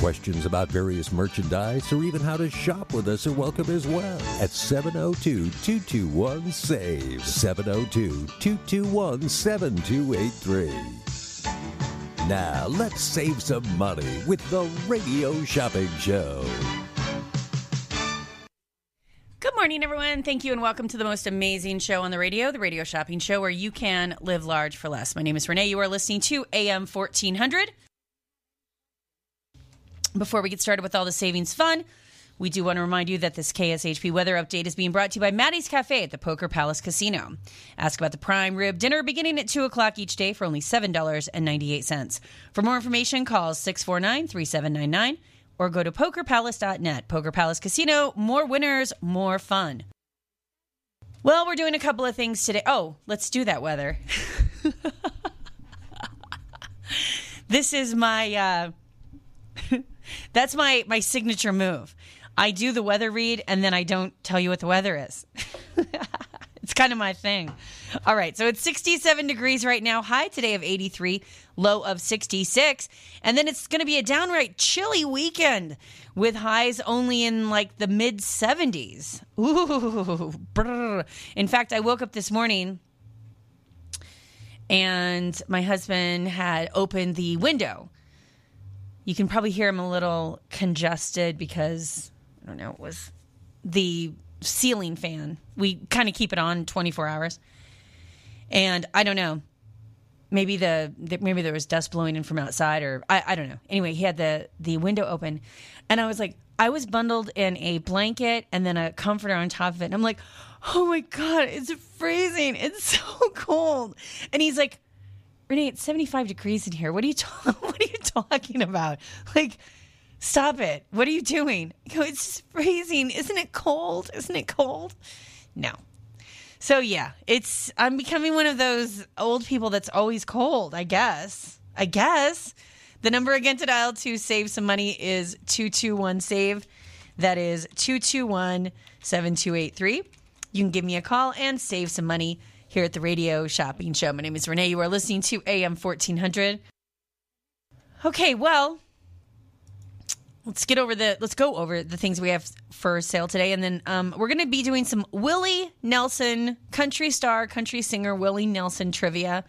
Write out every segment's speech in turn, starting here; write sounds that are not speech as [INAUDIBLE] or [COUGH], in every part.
Questions about various merchandise or even how to shop with us are welcome as well at 702 221 SAVE. 702 221 7283. Now, let's save some money with the Radio Shopping Show. Good morning, everyone. Thank you, and welcome to the most amazing show on the radio, the Radio Shopping Show, where you can live large for less. My name is Renee. You are listening to AM 1400. Before we get started with all the savings fun, we do want to remind you that this KSHP weather update is being brought to you by Maddie's Cafe at the Poker Palace Casino. Ask about the prime rib dinner beginning at 2 o'clock each day for only $7.98. For more information, call 649 3799 or go to pokerpalace.net. Poker Palace Casino, more winners, more fun. Well, we're doing a couple of things today. Oh, let's do that weather. [LAUGHS] this is my uh [LAUGHS] that's my my signature move. I do the weather read and then I don't tell you what the weather is. [LAUGHS] it's kind of my thing. All right, so it's 67 degrees right now, high today of 83, low of 66, and then it's going to be a downright chilly weekend with highs only in like the mid 70s. Ooh. Brr. In fact, I woke up this morning and my husband had opened the window. You can probably hear him a little congested because I don't know, it was the ceiling fan. We kind of keep it on 24 hours. And I don't know. Maybe the, the maybe there was dust blowing in from outside or I, I don't know. Anyway, he had the the window open and I was like I was bundled in a blanket and then a comforter on top of it. And I'm like, "Oh my god, it's freezing. It's [LAUGHS] so cold." And he's like, "Renee, it's 75 degrees in here. What are you ta- [LAUGHS] what are you talking about?" Like Stop it. What are you doing? It's just freezing. Isn't it cold? Isn't it cold? No. So yeah, it's I'm becoming one of those old people that's always cold, I guess. I guess. The number again to dial to save some money is 221 save. That is 221 7283. You can give me a call and save some money here at the Radio Shopping Show. My name is Renee. You are listening to AM 1400. Okay, well, let's get over the let's go over the things we have for sale today and then um, we're going to be doing some willie nelson country star country singer willie nelson trivia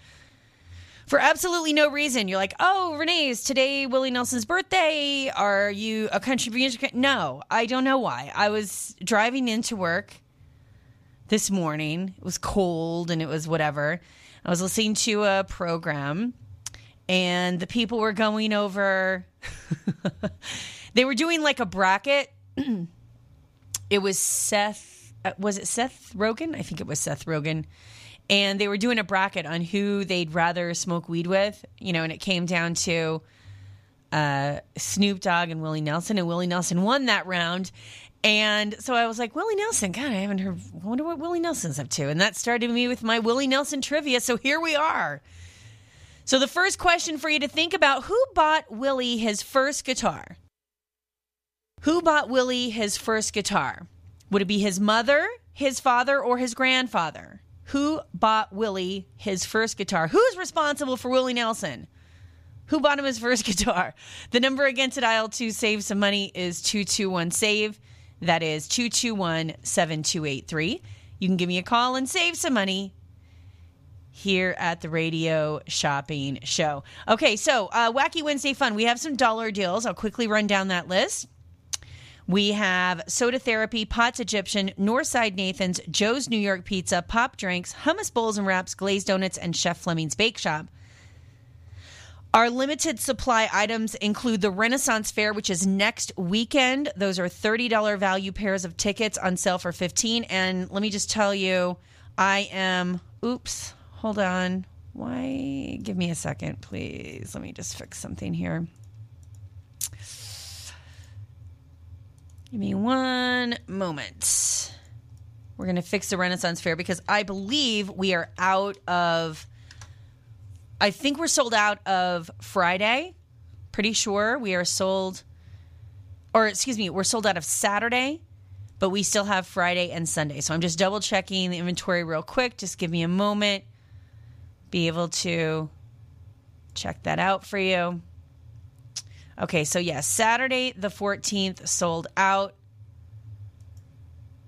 for absolutely no reason you're like oh renee is today willie nelson's birthday are you a country music no i don't know why i was driving into work this morning it was cold and it was whatever i was listening to a program and the people were going over [LAUGHS] they were doing like a bracket. [CLEARS THROAT] it was Seth. Uh, was it Seth Rogen? I think it was Seth Rogen. And they were doing a bracket on who they'd rather smoke weed with, you know, and it came down to uh, Snoop Dogg and Willie Nelson, and Willie Nelson won that round. And so I was like, Willie Nelson, God, I haven't heard. I wonder what Willie Nelson's up to. And that started me with my Willie Nelson trivia. So here we are. So the first question for you to think about who bought Willie his first guitar? Who bought Willie his first guitar? Would it be his mother, his father, or his grandfather? Who bought Willie his first guitar? Who's responsible for Willie Nelson? Who bought him his first [LAUGHS] guitar? The number again to dial to save some money is 221 SAVE. That is 221 7283. You can give me a call and save some money here at the Radio Shopping Show. Okay, so uh, Wacky Wednesday Fun. We have some dollar deals. I'll quickly run down that list. We have Soda Therapy, Pots Egyptian, Northside Nathan's, Joe's New York Pizza, Pop Drinks, Hummus Bowls and Wraps, Glazed Donuts, and Chef Fleming's Bake Shop. Our limited supply items include the Renaissance Fair, which is next weekend. Those are $30 value pairs of tickets on sale for 15 And let me just tell you, I am, oops, hold on. Why? Give me a second, please. Let me just fix something here. Give me one moment. We're going to fix the Renaissance Fair because I believe we are out of I think we're sold out of Friday. Pretty sure we are sold, or excuse me, we're sold out of Saturday, but we still have Friday and Sunday. So I'm just double checking the inventory real quick. Just give me a moment. Be able to check that out for you. Okay, so yes, Saturday the 14th sold out.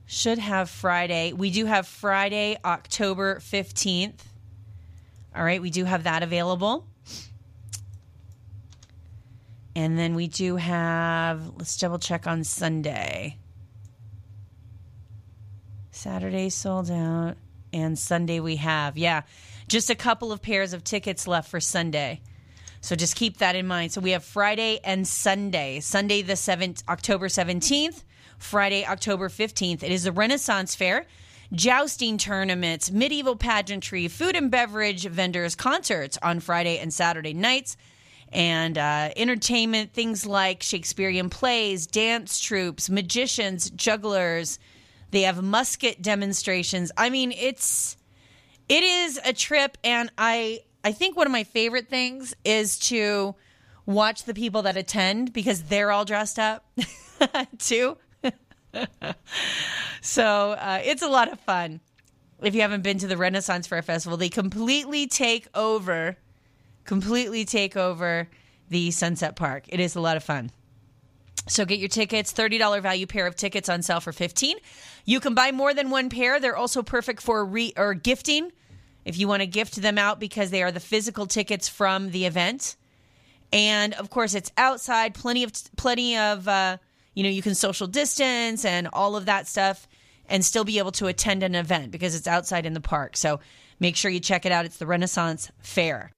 Should have Friday. We do have Friday, October 15th. All right, we do have that available. And then we do have, let's double check on Sunday. Saturday sold out, and Sunday we have, yeah, just a couple of pairs of tickets left for Sunday. So just keep that in mind. So we have Friday and Sunday. Sunday the 7th, October 17th, Friday, October 15th. It is the Renaissance Fair jousting tournaments, medieval pageantry, food and beverage vendors, concerts on Friday and Saturday nights, and uh, entertainment, things like Shakespearean plays, dance troupes, magicians, jugglers. They have musket demonstrations. I mean, it's it is a trip, and I I think one of my favorite things is to watch the people that attend because they're all dressed up [LAUGHS] too. [LAUGHS] so uh, it's a lot of fun. If you haven't been to the Renaissance Fair Festival, they completely take over, completely take over the Sunset Park. It is a lot of fun. So get your tickets, $30 value pair of tickets on sale for 15. You can buy more than one pair. They're also perfect for re or gifting if you want to gift them out because they are the physical tickets from the event. And of course, it's outside, plenty of plenty of uh, you know, you can social distance and all of that stuff and still be able to attend an event because it's outside in the park. So make sure you check it out. It's the Renaissance Fair.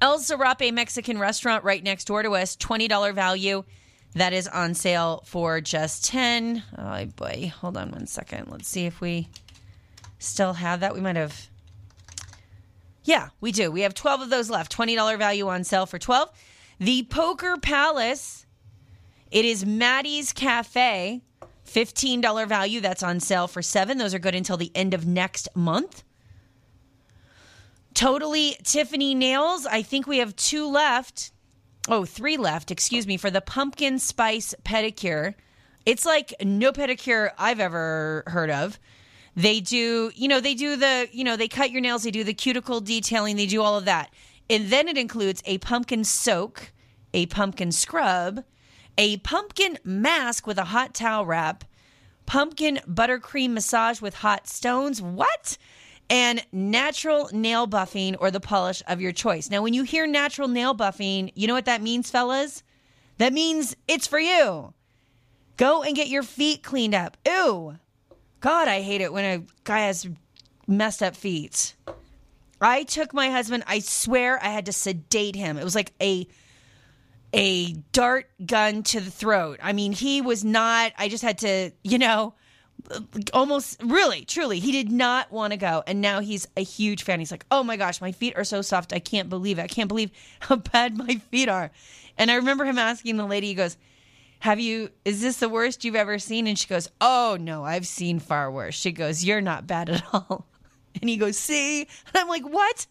El Zarape Mexican restaurant right next door to us, $20 value. That is on sale for just 10. Oh boy, hold on one second. Let's see if we still have that. We might have Yeah, we do. We have 12 of those left. $20 value on sale for 12. The Poker Palace. It is Maddie's Cafe. $15 value. That's on sale for seven. Those are good until the end of next month. Totally Tiffany Nails. I think we have two left. Oh, three left, excuse me, for the pumpkin spice pedicure. It's like no pedicure I've ever heard of. They do, you know, they do the, you know, they cut your nails, they do the cuticle detailing, they do all of that. And then it includes a pumpkin soak, a pumpkin scrub, a pumpkin mask with a hot towel wrap, pumpkin buttercream massage with hot stones. What? And natural nail buffing or the polish of your choice. Now, when you hear natural nail buffing, you know what that means, fellas? That means it's for you. Go and get your feet cleaned up. Ew. God, I hate it when a guy has messed up feet. I took my husband, I swear I had to sedate him. It was like a a dart gun to the throat. I mean, he was not I just had to, you know, almost really, truly, he did not want to go. And now he's a huge fan. He's like, "Oh my gosh, my feet are so soft. I can't believe it. I can't believe how [LAUGHS] bad my feet are." And I remember him asking the lady, he goes, have you is this the worst you've ever seen and she goes oh no i've seen far worse she goes you're not bad at all [LAUGHS] [LAUGHS] and he goes, See? And I'm like, What?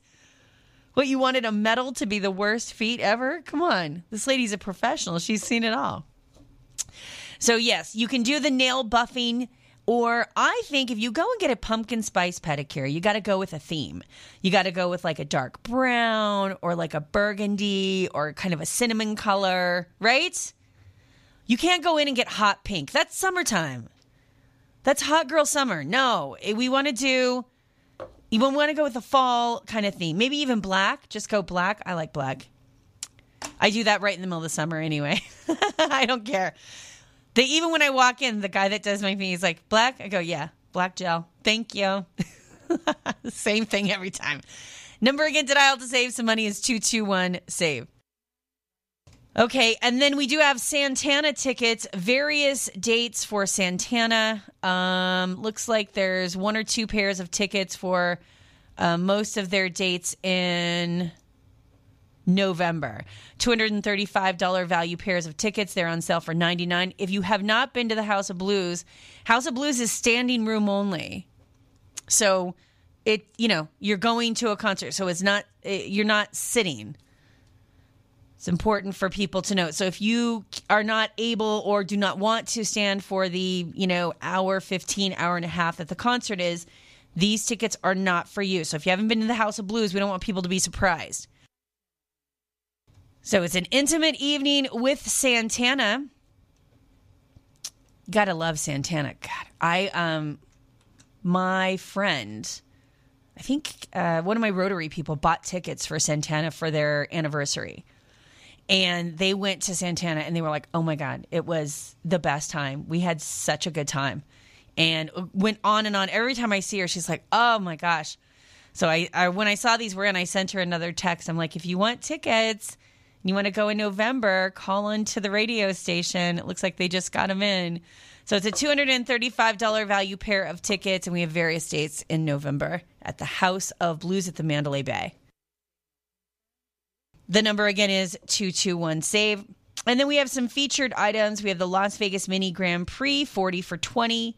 What, you wanted a medal to be the worst feat ever? Come on. This lady's a professional. She's seen it all. So, yes, you can do the nail buffing. Or I think if you go and get a pumpkin spice pedicure, you got to go with a theme. You got to go with like a dark brown or like a burgundy or kind of a cinnamon color, right? You can't go in and get hot pink. That's summertime. That's hot girl summer. No, we want to do you want to go with a fall kind of theme. Maybe even black. Just go black. I like black. I do that right in the middle of the summer anyway. [LAUGHS] I don't care. They even when I walk in, the guy that does my feet, is like, "Black." I go, "Yeah, black gel. Thank you." [LAUGHS] Same thing every time. Number again to dial to save some money is two two one save. Okay, and then we do have Santana tickets, various dates for Santana. Um, looks like there's one or two pairs of tickets for uh, most of their dates in November. $235 value pairs of tickets. They're on sale for 99 If you have not been to the House of Blues, House of Blues is standing room only. So it, you know, you're going to a concert. So it's not, you're not sitting. It's important for people to know. So if you are not able or do not want to stand for the, you know, hour, 15, hour and a half that the concert is, these tickets are not for you. So if you haven't been to the House of Blues, we don't want people to be surprised. So it's an intimate evening with Santana. Gotta love Santana. God, I um, my friend, I think uh, one of my Rotary people bought tickets for Santana for their anniversary and they went to Santana and they were like, "Oh my god, it was the best time. We had such a good time." And went on and on. Every time I see her, she's like, "Oh my gosh." So I, I when I saw these were in, I sent her another text. I'm like, "If you want tickets, you want to go in November, call into the radio station. It looks like they just got them in." So it's a $235 value pair of tickets and we have various dates in November at the House of Blues at the Mandalay Bay. The number again is 221 SAVE. And then we have some featured items. We have the Las Vegas Mini Grand Prix, 40 for 20.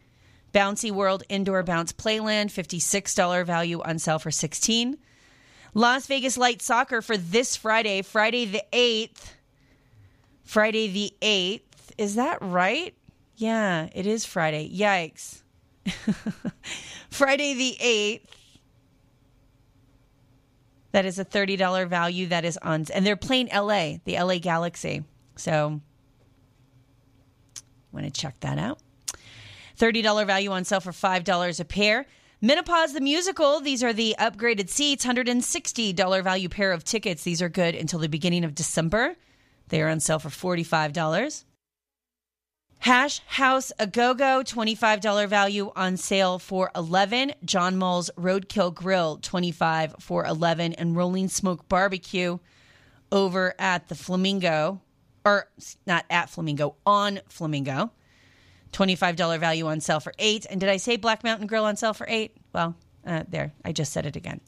Bouncy World Indoor Bounce Playland, $56 value on sale for 16. Las Vegas Light Soccer for this Friday, Friday the 8th. Friday the 8th. Is that right? Yeah, it is Friday. Yikes. [LAUGHS] Friday the 8th. That is a $30 value that is on, and they're playing LA, the LA Galaxy. So, want to check that out. $30 value on sale for $5 a pair. Menopause the Musical, these are the upgraded seats, $160 value pair of tickets. These are good until the beginning of December. They are on sale for $45. Hash House A Go Go, $25 value on sale for 11 John Mull's Roadkill Grill, 25 for 11 and Rolling Smoke Barbecue over at the Flamingo, or not at Flamingo, on Flamingo. $25 value on sale for 8 And did I say Black Mountain Grill on sale for 8 Well, uh, there, I just said it again.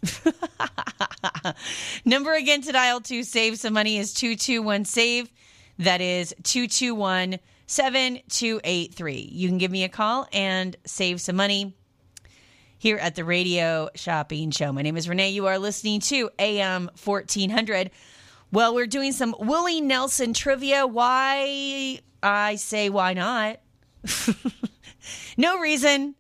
[LAUGHS] Number again to dial to save some money is 221 SAVE. That is 221 7283. You can give me a call and save some money here at the Radio Shopping Show. My name is Renee. You are listening to AM 1400. Well, we're doing some Willie Nelson trivia. Why? I say, why not? [LAUGHS] no reason.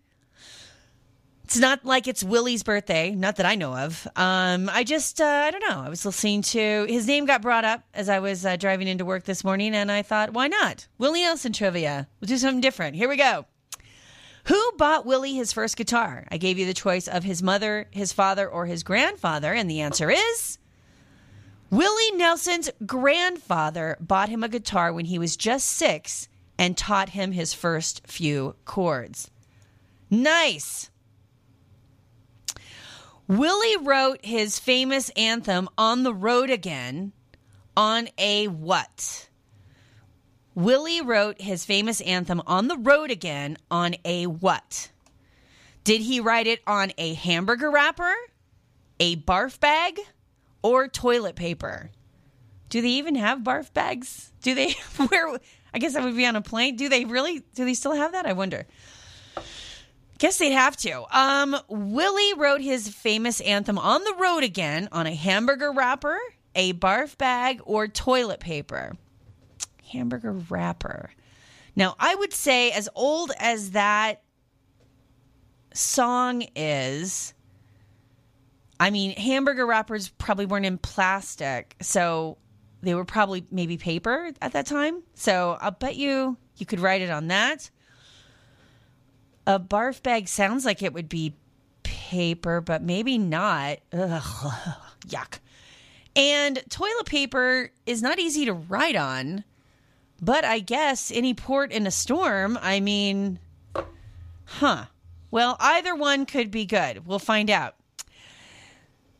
It's not like it's Willie's birthday, not that I know of. Um, I just, uh, I don't know. I was listening to his name got brought up as I was uh, driving into work this morning, and I thought, why not? Willie Nelson trivia. We'll do something different. Here we go. Who bought Willie his first guitar? I gave you the choice of his mother, his father, or his grandfather, and the answer is Willie Nelson's grandfather bought him a guitar when he was just six and taught him his first few chords. Nice. Willie wrote his famous anthem On the Road Again on a what? Willie wrote his famous anthem On the Road Again on a what? Did he write it on a hamburger wrapper, a barf bag, or toilet paper? Do they even have barf bags? Do they [LAUGHS] where I guess that would be on a plane. Do they really do they still have that? I wonder. Guess they'd have to. Um, Willie wrote his famous anthem on the road again on a hamburger wrapper, a barf bag, or toilet paper. Hamburger wrapper. Now, I would say, as old as that song is, I mean, hamburger wrappers probably weren't in plastic, so they were probably maybe paper at that time. So I'll bet you you could write it on that. A barf bag sounds like it would be paper, but maybe not. Ugh, [LAUGHS] yuck. And toilet paper is not easy to ride on, but I guess any port in a storm, I mean, huh. Well, either one could be good. We'll find out.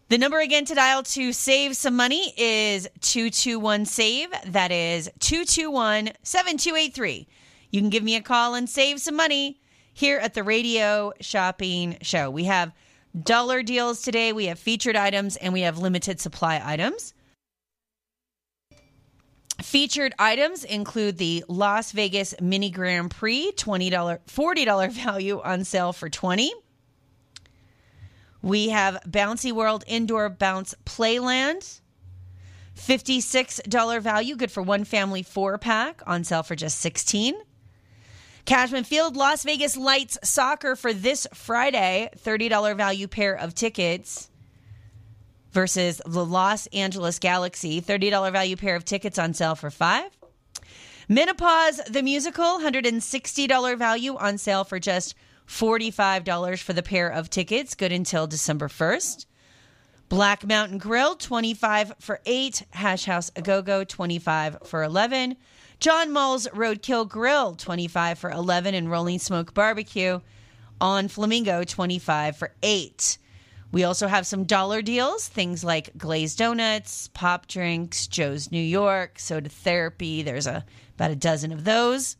The number again to dial to save some money is 221 SAVE. That is 221 7283. You can give me a call and save some money here at the Radio Shopping Show. We have dollar deals today, we have featured items, and we have limited supply items. Featured items include the Las Vegas Mini Grand Prix, $20, $40 [LAUGHS] value on sale for 20 We have Bouncy World Indoor Bounce Playland, $56 value, good for one family four pack, on sale for just 16 Cashman Field Las Vegas Lights Soccer for this Friday, $30 value pair of tickets versus the Los Angeles Galaxy, $30 value pair of tickets on sale for 5. Menopause the musical, $160 value on sale for just $45 for the pair of tickets, good until December 1st. Black Mountain Grill, 25 for 8. Hash House A Go Go, 25 for 11. John Mull's Roadkill Grill, 25 for 11. And Rolling Smoke Barbecue on Flamingo, 25 for 8. We also have some dollar deals, things like glazed donuts, pop drinks, Joe's New York, soda therapy. There's a about a dozen of those.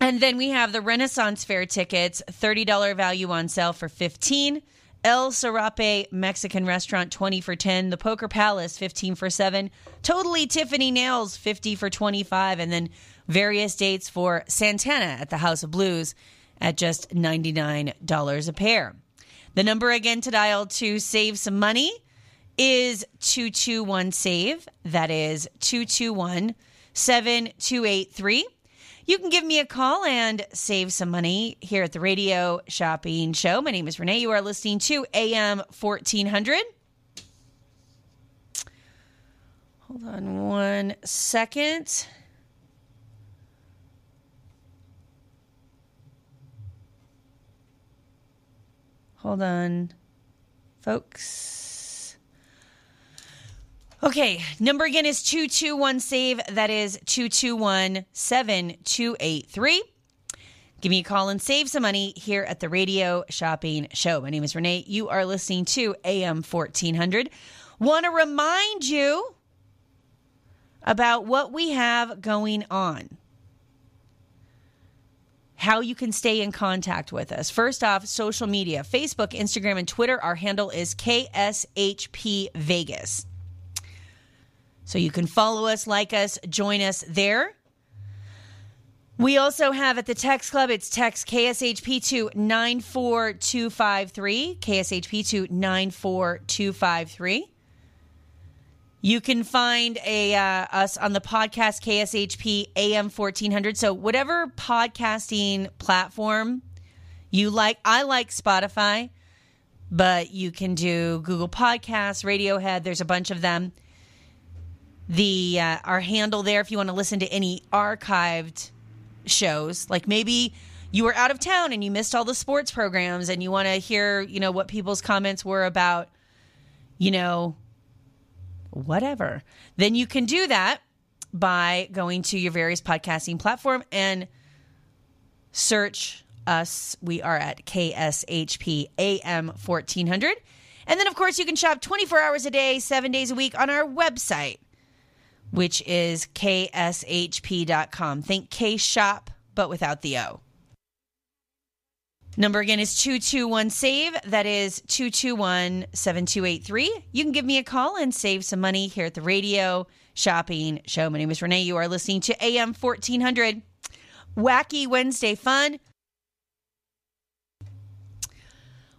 And then we have the Renaissance Fair tickets, $30 value on sale for 15. El Serape Mexican Restaurant 20 for 10, The Poker Palace 15 for 7, Totally Tiffany Nails 50 for 25 and then various dates for Santana at the House of Blues at just $99 a pair. The number again to dial to save some money is 221 save. That is 221 7283. You can give me a call and save some money here at the Radio Shopping Show. My name is Renee. You are listening to AM 1400. Hold on one second. Hold on, folks. Okay, number again is 221 save. That is 221 7283. Give me a call and save some money here at the Radio Shopping Show. My name is Renee. You are listening to AM 1400. Want to remind you about what we have going on how you can stay in contact with us. First off, social media Facebook, Instagram, and Twitter. Our handle is KSHP Vegas. So you can follow us, like us, join us there. We also have at the Text Club, it's text KSHP to 94253, KSHP to 94253. You can find a uh, us on the podcast KSHP AM 1400. So whatever podcasting platform you like, I like Spotify, but you can do Google Podcasts, Radiohead. There's a bunch of them. The uh, our handle there if you want to listen to any archived shows, like maybe you were out of town and you missed all the sports programs and you want to hear, you know, what people's comments were about, you know, whatever, then you can do that by going to your various podcasting platform and search us. We are at KSHP AM 1400. And then, of course, you can shop 24 hours a day, seven days a week on our website, which is kshp.com. Think K shop, but without the O. Number again is 221 SAVE. That is 221 7283. You can give me a call and save some money here at the radio shopping show. My name is Renee. You are listening to AM 1400. Wacky Wednesday fun.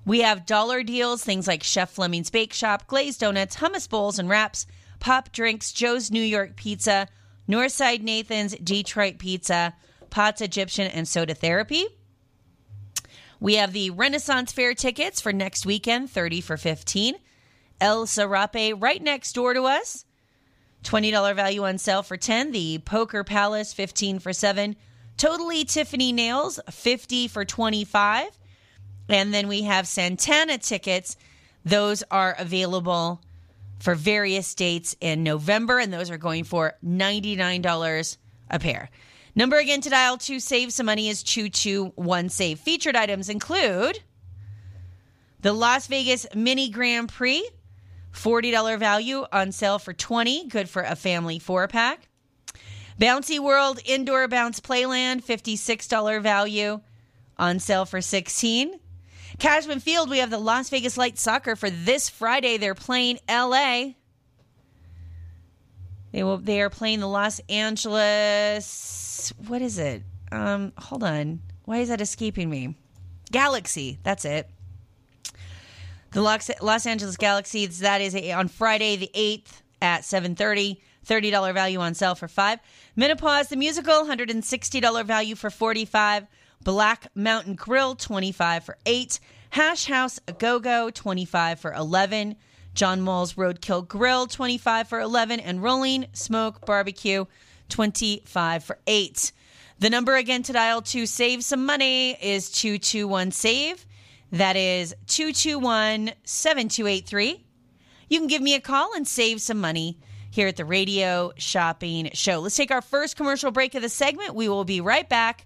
We have dollar deals, things like Chef Fleming's Bake Shop, glazed donuts, hummus bowls and wraps, pop drinks, Joe's New York Pizza, Northside Nathan's Detroit Pizza, Pots Egyptian, and Soda Therapy. We have the Renaissance Fair tickets for next weekend, 30 for 15. El Serape right next door to us. $20 value on sale for 10. The Poker Palace 15 for 7. Totally Tiffany Nails 50 for 25. And then we have Santana tickets. Those are available for various dates in November, and those are going for $99 a pair. Number again to dial to save some money is 221 Save. Featured items include the Las Vegas Mini Grand Prix, $40 value on sale for 20 good for a family four pack. Bouncy World Indoor Bounce Playland, $56 value on sale for 16 Cashman Field, we have the Las Vegas Light Soccer for this Friday. They're playing LA. They will they are playing the Los Angeles what is it? Um hold on. Why is that escaping me? Galaxy. That's it. The Los, Los Angeles Galaxy, that is on Friday the 8th at 7:30. $30 value on sale for 5. Menopause the musical, $160 value for 45. Black Mountain Grill, 25 for 8. Hash House A Go Go, 25 for 11. John Mull's Roadkill Grill, 25 for 11. And Rolling Smoke Barbecue, 25 for 8. The number again to dial to save some money is 221 SAVE. That is 221 7283. You can give me a call and save some money here at the Radio Shopping Show. Let's take our first commercial break of the segment. We will be right back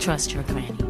Trust your granny.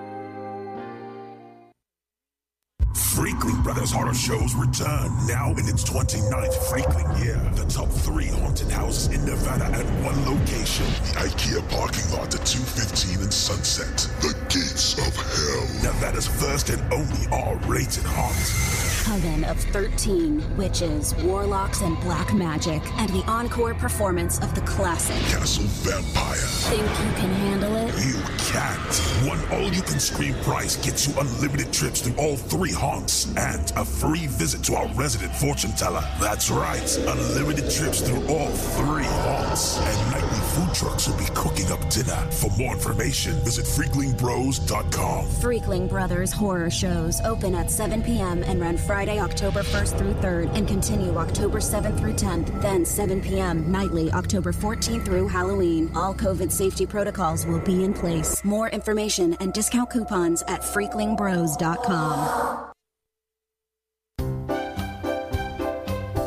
Freakling Brothers Horror Shows return now in its 29th Freakling year. The top three haunted houses in Nevada at one location. The IKEA parking lot at 215 and Sunset. The Gates of Hell. Nevada's first and only R-rated haunt coven of 13 witches, warlocks, and black magic, and the encore performance of the classic Castle Vampire. Think you can handle it? You can't. One all you can scream price gets you unlimited trips to all three haunts and a free visit to our resident fortune teller. That's right, unlimited trips through all three haunts. And nightly food trucks will be cooking up dinner. For more information, visit freaklingbros.com. Freakling Brothers horror shows open at 7 p.m. and run Friday, October 1st through 3rd, and continue October 7th through 10th, then 7 p.m. nightly, October 14th through Halloween. All COVID safety protocols will be in place. More information and discount coupons at freaklingbros.com.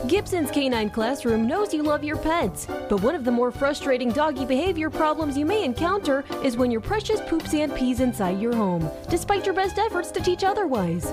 Gibson's Canine Classroom knows you love your pets, but one of the more frustrating doggy behavior problems you may encounter is when your precious poops and pees inside your home, despite your best efforts to teach otherwise.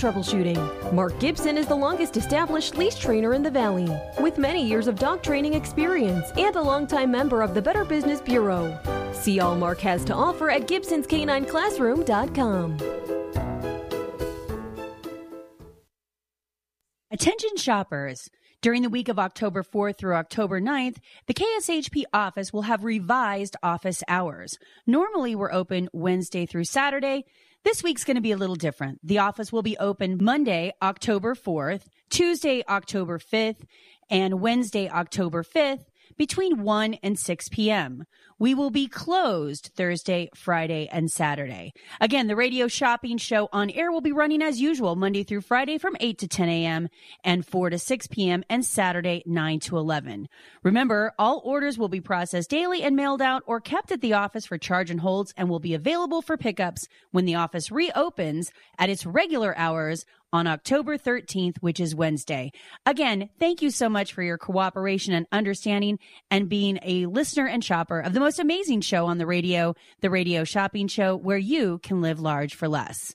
troubleshooting. Mark Gibson is the longest established leash trainer in the Valley, with many years of dog training experience and a longtime member of the Better Business Bureau. See all Mark has to offer at Gibson'sCanineClassroom.com. Attention shoppers. During the week of October 4th through October 9th, the KSHP office will have revised office hours. Normally, we're open Wednesday through Saturday. This week's going to be a little different. The office will be open Monday, October 4th, Tuesday, October 5th, and Wednesday, October 5th between 1 and 6 p.m. We will be closed Thursday, Friday, and Saturday. Again, the radio shopping show on air will be running as usual Monday through Friday from 8 to 10 a.m. and 4 to 6 p.m. and Saturday 9 to 11. Remember, all orders will be processed daily and mailed out or kept at the office for charge and holds and will be available for pickups when the office reopens at its regular hours on October 13th, which is Wednesday. Again, thank you so much for your cooperation and understanding and being a listener and shopper of the most amazing show on the radio, the Radio Shopping Show, where you can live large for less.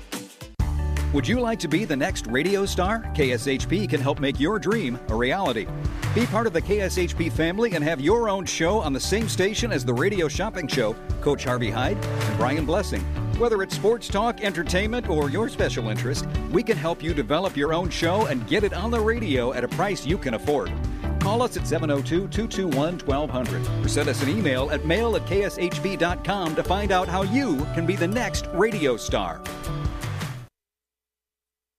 Would you like to be the next radio star? KSHP can help make your dream a reality. Be part of the KSHP family and have your own show on the same station as the Radio Shopping Show, Coach Harvey Hyde and Brian Blessing. Whether it's sports talk, entertainment, or your special interest, we can help you develop your own show and get it on the radio at a price you can afford. Call us at 702 221 1200 or send us an email at mail at kshp.com to find out how you can be the next radio star.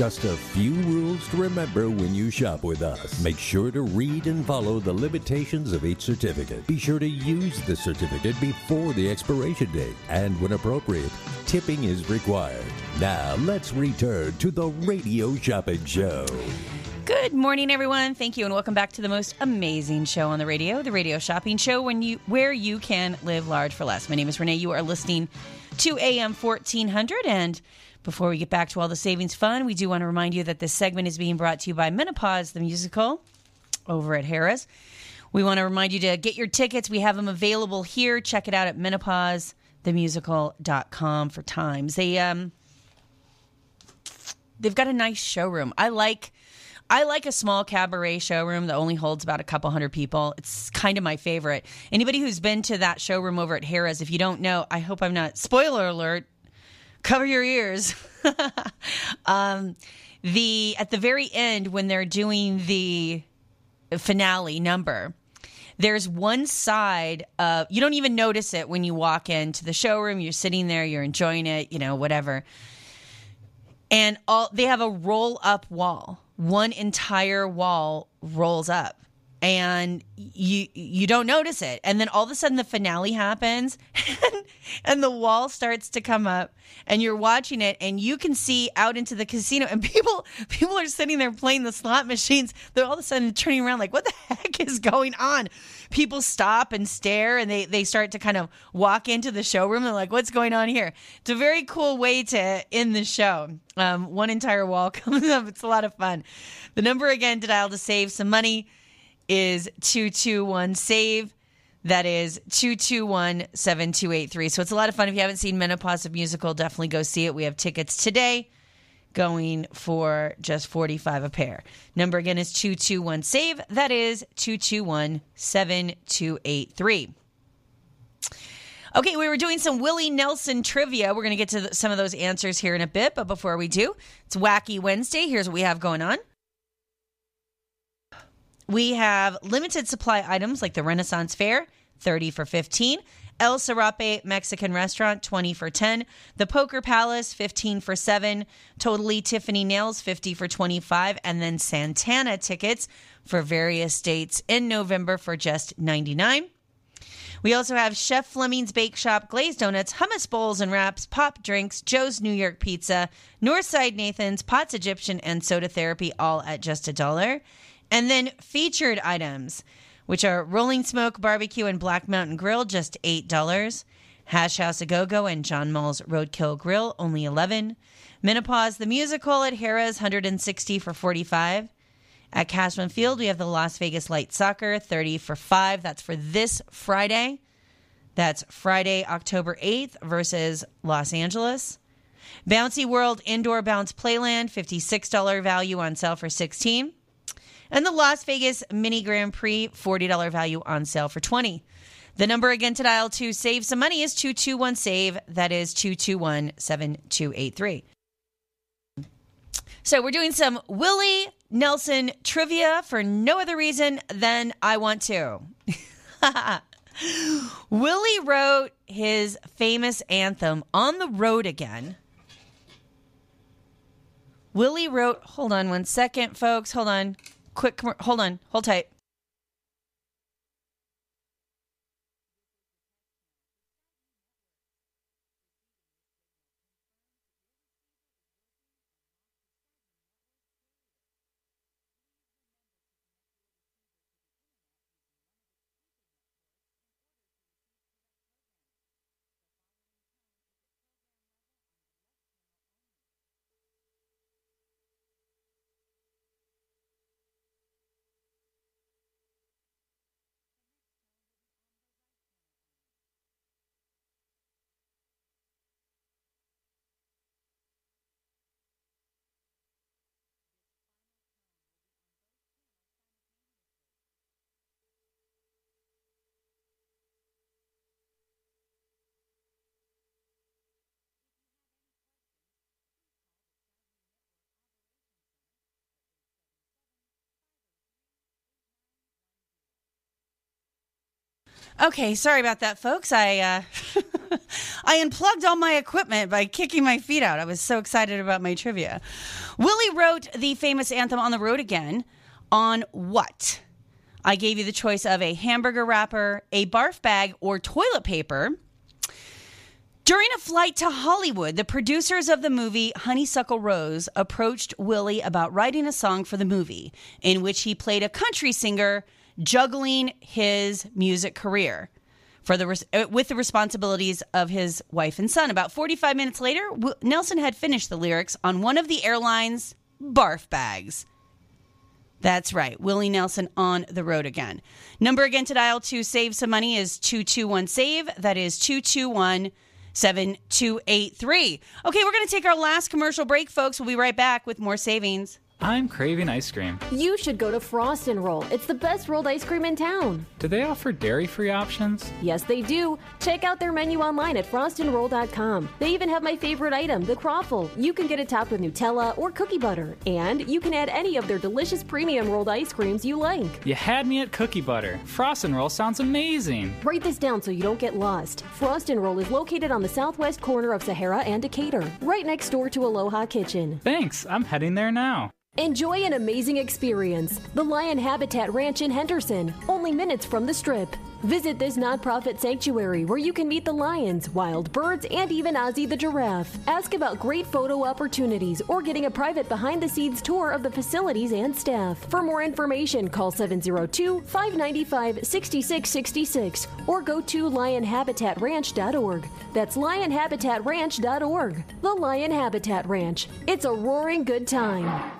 Just a few rules to remember when you shop with us. Make sure to read and follow the limitations of each certificate. Be sure to use the certificate before the expiration date. And when appropriate, tipping is required. Now, let's return to the Radio Shopping Show. Good morning, everyone. Thank you, and welcome back to the most amazing show on the radio, the Radio Shopping Show, when you where you can live large for less. My name is Renee. You are listening to AM 1400, and before we get back to all the savings fun, we do want to remind you that this segment is being brought to you by Menopause the Musical over at Harrah's. We want to remind you to get your tickets. We have them available here. Check it out at menopausethemusical.com for times. They um they've got a nice showroom. I like I like a small cabaret showroom that only holds about a couple hundred people. It's kind of my favorite. Anybody who's been to that showroom over at Harrah's, if you don't know, I hope I'm not spoiler alert. Cover your ears. [LAUGHS] um, the at the very end when they're doing the finale number, there's one side of you don't even notice it when you walk into the showroom. You're sitting there, you're enjoying it, you know, whatever and all they have a roll up wall. One entire wall rolls up and you you don't notice it. And then all of a sudden the finale happens and, [LAUGHS] and the wall starts to come up and you're watching it and you can see out into the casino and [LAUGHS] people people are sitting there playing the slot machines. They're all of a sudden turning around like what the heck is going on? People stop and stare and they they start to kind of walk into the showroom. They're like what's going on here? It's a very cool way to end the show. Um, one entire wall [LAUGHS] comes up. It's a lot of fun. The number again to dial to save some money is 221 save. That is 221 7283. So it's a lot of fun. If you haven't seen Menopause of Musical, definitely go see it. We have tickets today going for just 45 a pair. Number again is 221 save. That is 221 7283. Okay, we were doing some Willie Nelson trivia. We're going to get to some of those answers here in a bit. But before we do, it's Wacky Wednesday. Here's what we have going on. We have limited supply items like the Renaissance Fair, 30 for 15. El Serape Mexican Restaurant, 20 for 10. The Poker Palace, 15 for 7. Totally Tiffany Nails, 50 for 25. And then Santana tickets for various dates in November for just 99. We also have Chef Fleming's Bake Shop, glazed donuts, hummus bowls and wraps, pop drinks, Joe's New York Pizza, Northside Nathan's, Pots Egyptian, and Soda Therapy, all at just a dollar. And then featured items, which are Rolling Smoke Barbecue and Black Mountain Grill, just $8. Hash House A Go Go and John Mull's Roadkill Grill, only 11 Menopause the Musical at Harrah's, 160 for 45 At Cashman Field, we have the Las Vegas Light Soccer, 30 for 5 That's for this Friday. That's Friday, October 8th versus Los Angeles. Bouncy World Indoor Bounce Playland, $56 value on sale for 16 and the Las Vegas Mini Grand Prix, $40 value on sale for 20 The number again to dial to save some money is 221 SAVE. That is 221 7283. So we're doing some Willie Nelson trivia for no other reason than I want to. [LAUGHS] Willie wrote his famous anthem on the road again. Willie wrote, hold on one second, folks. Hold on quick. Hold on. Hold tight. Okay, sorry about that, folks. I uh, [LAUGHS] I unplugged all my equipment by kicking my feet out. I was so excited about my trivia. Willie wrote the famous anthem "On the Road Again" on what? I gave you the choice of a hamburger wrapper, a barf bag, or toilet paper. During a flight to Hollywood, the producers of the movie Honeysuckle Rose approached Willie about writing a song for the movie in which he played a country singer juggling his music career for the uh, with the responsibilities of his wife and son. About 45 minutes later, Nelson had finished the lyrics on one of the airline's barf bags. That's right, Willie Nelson on the road again. Number again to dial to save some money is 221 save. That is 221 7283. Okay, we're going to take our last commercial break, folks. We'll be right back with more savings I'm craving ice cream. You should go to Frost and Roll. It's the best rolled ice cream in town. Do they offer dairy free options? Yes, they do. Check out their menu online at frostandroll.com. They even have my favorite item, the croffle. You can get it topped with Nutella or cookie butter. And you can add any of their delicious premium rolled ice creams you like. You had me at cookie butter. Frost and Roll sounds amazing. Write this down so you don't get lost. Frost and Roll is located on the southwest corner of Sahara and Decatur, right next door to Aloha Kitchen. Thanks, I'm heading there now. Enjoy an amazing experience. The Lion Habitat Ranch in Henderson, only minutes from the strip. Visit this nonprofit sanctuary where you can meet the lions, wild birds, and even Ozzy the giraffe. Ask about great photo opportunities or getting a private behind the scenes tour of the facilities and staff. For more information, call 702 595 6666 or go to lionhabitatranch.org. That's lionhabitatranch.org. The Lion Habitat Ranch. It's a roaring good time.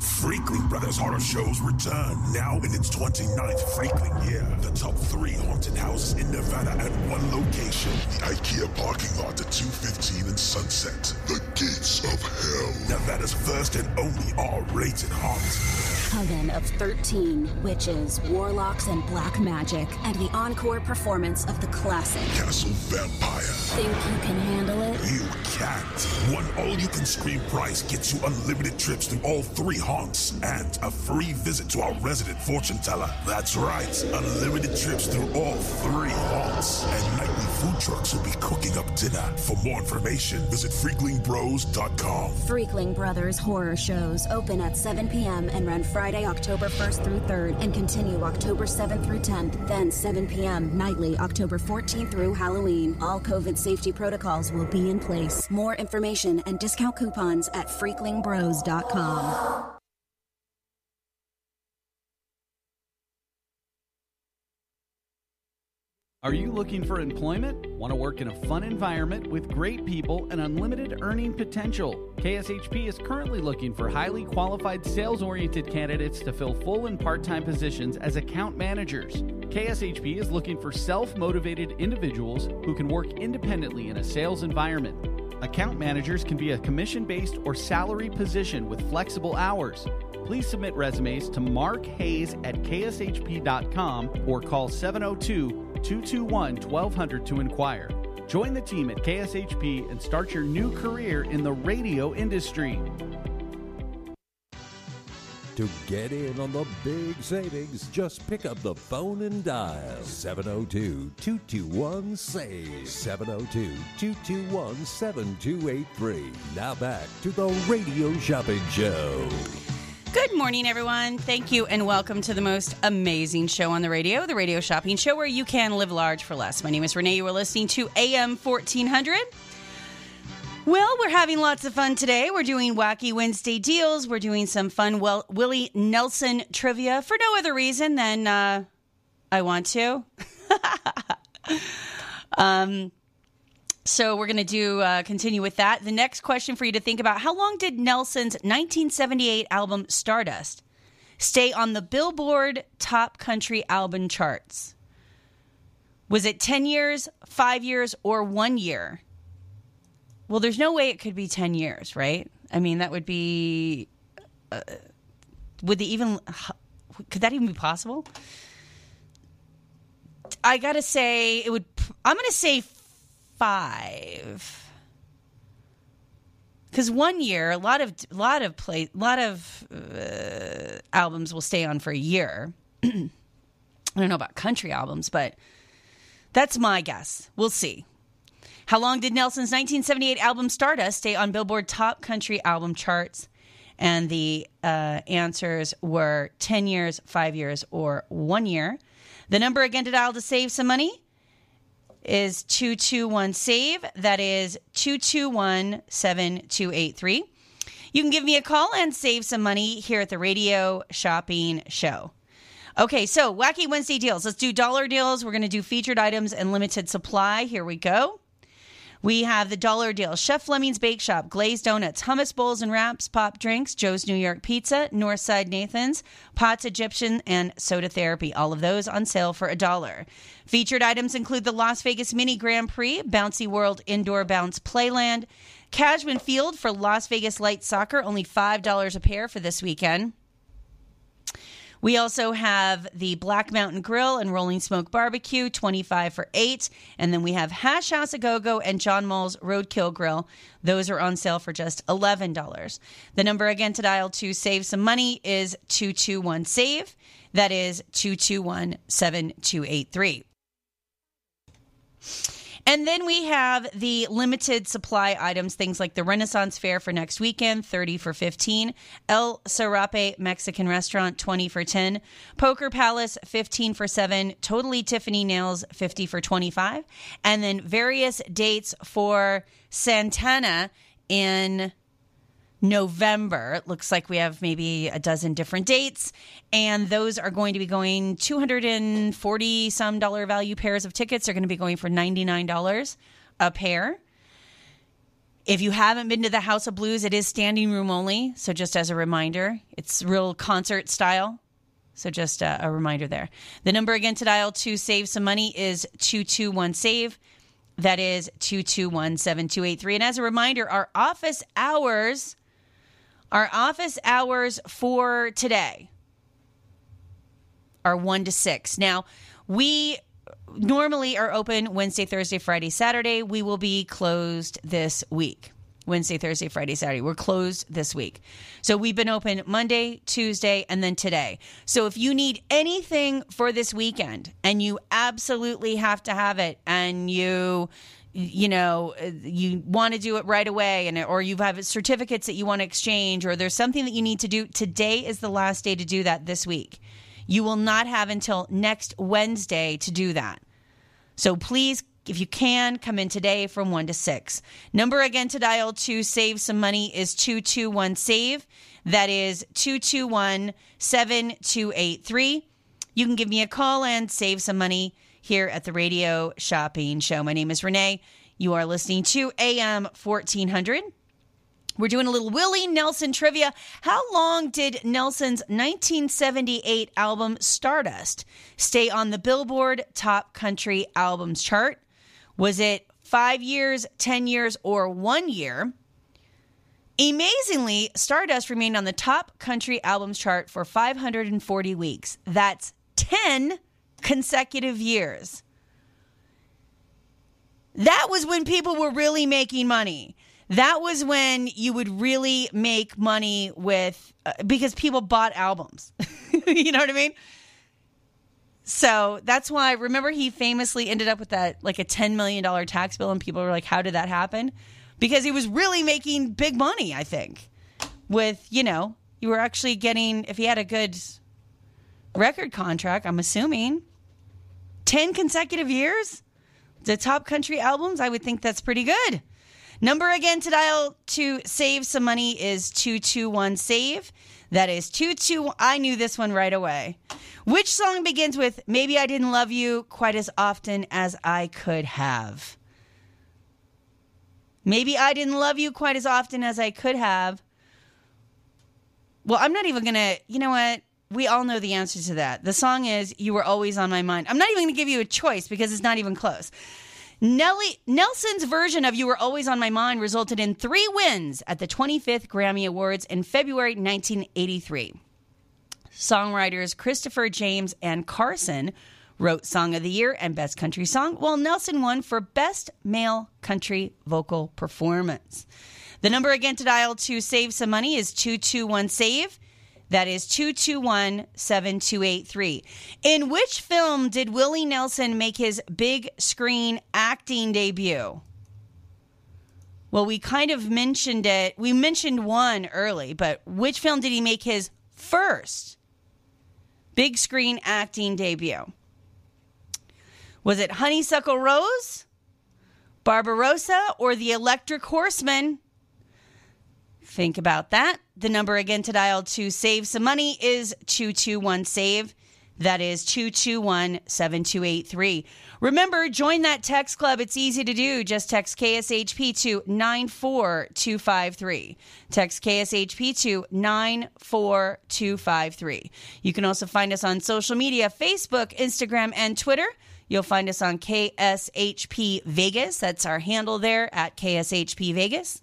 Freakling Brothers Horror Shows return now in its 29th Freakling year. The top three haunted houses in Nevada at one location. The IKEA parking lot at 215 and Sunset. The Gates of Hell. Nevada's first and only R-rated haunt. Coven of 13 witches, warlocks, and black magic, and the encore performance of the classic Castle Vampire. Think you can handle it? You One all-you-can-scream price gets you unlimited trips through all three haunts and a free visit to our resident fortune teller. That's right, unlimited trips through all three haunts, and nightly food trucks will be cooking up dinner. For more information, visit freaklingbros.com. Freakling Brothers horror shows open at 7 p.m. and run Friday, October 1st through 3rd, and continue October 7th through 10th, then 7 p.m. nightly, October 14th through Halloween. All COVID safety protocols will be in place. More information and discount coupons at freaklingbros.com. Are you looking for employment? Want to work in a fun environment with great people and unlimited earning potential? KSHP is currently looking for highly qualified sales oriented candidates to fill full and part time positions as account managers. KSHP is looking for self motivated individuals who can work independently in a sales environment. Account managers can be a commission based or salary position with flexible hours. Please submit resumes to Mark Hayes at kshp.com or call 702 221 1200 to inquire. Join the team at KSHP and start your new career in the radio industry. To get in on the big savings, just pick up the phone and dial 702 221 SAVE. 702 221 7283. Now back to the Radio Shopping Show. Good morning, everyone. Thank you, and welcome to the most amazing show on the radio, the Radio Shopping Show, where you can live large for less. My name is Renee. You are listening to AM 1400. Well, we're having lots of fun today. We're doing wacky Wednesday deals. We're doing some fun well, Willie Nelson trivia for no other reason than uh, I want to. [LAUGHS] um, So we're going to do uh, continue with that. The next question for you to think about: How long did Nelson's 1978 album Stardust stay on the Billboard Top Country Album charts? Was it 10 years, 5 years, or 1 year? Well, there's no way it could be 10 years, right? I mean, that would be. Uh, would they even. Could that even be possible? I gotta say, it would. I'm gonna say five. Because one year, a lot of lot of play, lot of uh, albums will stay on for a year. [CLEARS THROAT] I don't know about country albums, but that's my guess. We'll see. How long did Nelson's 1978 album Stardust stay on Billboard Top Country Album charts? And the uh, answers were 10 years, 5 years, or 1 year. The number again to dial to save some money is 221 SAVE. That is 221 7283. You can give me a call and save some money here at the Radio Shopping Show. Okay, so wacky Wednesday deals. Let's do dollar deals. We're going to do featured items and limited supply. Here we go. We have the dollar deal Chef Fleming's Bake Shop, glazed donuts, hummus bowls and wraps, pop drinks, Joe's New York Pizza, Northside Nathan's, Pots Egyptian, and Soda Therapy. All of those on sale for a dollar. Featured items include the Las Vegas Mini Grand Prix, Bouncy World Indoor Bounce Playland, Cashman Field for Las Vegas Light Soccer, only $5 a pair for this weekend. We also have the Black Mountain Grill and Rolling Smoke Barbecue, 25 for 8. And then we have Hash House A Go-Go and John Mull's Roadkill Grill. Those are on sale for just $11. The number again to dial to save some money is 221-SAVE. That is 221-7283. And then we have the limited supply items, things like the Renaissance Fair for next weekend, 30 for 15. El Serape Mexican Restaurant, 20 for 10. Poker Palace, 15 for 7. Totally Tiffany Nails, 50 for 25. And then various dates for Santana in November. It looks like we have maybe a dozen different dates, and those are going to be going 240 some dollar value pairs of tickets are going to be going for $99 a pair. If you haven't been to the House of Blues, it is standing room only. So, just as a reminder, it's real concert style. So, just a, a reminder there. The number again to dial to save some money is 221 SAVE. That is 221 7283. And as a reminder, our office hours our office hours for today are 1 to 6. Now, we normally are open Wednesday, Thursday, Friday, Saturday. We will be closed this week. Wednesday, Thursday, Friday, Saturday. We're closed this week. So we've been open Monday, Tuesday, and then today. So if you need anything for this weekend and you absolutely have to have it and you you know uh, you want to do it right away and or you have certificates that you want to exchange or there's something that you need to do. Today is the last day to do that this week. You will not have until next wednesday to do that. So please if you can come in today from 1 to 6 number again to dial to save some money is 221 save. That is 221 7283 you can give me a call and save some money here at the Radio Shopping Show. My name is Renee. You are listening to AM 1400. We're doing a little Willie Nelson trivia. How long did Nelson's 1978 album Stardust stay on the Billboard Top Country Albums chart? Was it five years, 10 years, or one year? Amazingly, Stardust remained on the top country albums chart for 540 weeks. That's 10 consecutive years. That was when people were really making money. That was when you would really make money with uh, because people bought albums. [LAUGHS] you know what I mean? So that's why remember he famously ended up with that like a 10 million dollar tax bill and people were like how did that happen? Because he was really making big money, I think. With, you know, you were actually getting if he had a good record contract, I'm assuming 10 consecutive years? The top country albums, I would think that's pretty good. Number again to dial to save some money is 221 save. That is 22 I knew this one right away. Which song begins with maybe I didn't love you quite as often as I could have? Maybe I didn't love you quite as often as I could have. Well, I'm not even going to, you know what? We all know the answer to that. The song is You Were Always on My Mind. I'm not even going to give you a choice because it's not even close. Willie Nelson's version of You Were Always on My Mind resulted in three wins at the 25th Grammy Awards in February 1983. Songwriters Christopher James and Carson wrote Song of the Year and Best Country Song, while Nelson won for Best Male Country Vocal Performance. The number again to dial to save some money is 221 SAVE. That is 221 7283. In which film did Willie Nelson make his big screen acting debut? Well, we kind of mentioned it. We mentioned one early, but which film did he make his first big screen acting debut? Was it Honeysuckle Rose, Barbarossa, or The Electric Horseman? Think about that. The number again to dial to save some money is 221 SAVE. That is 221 7283. Remember, join that text club. It's easy to do. Just text KSHP to 94253. Text KSHP to 94253. You can also find us on social media Facebook, Instagram, and Twitter. You'll find us on KSHP Vegas. That's our handle there at KSHP Vegas.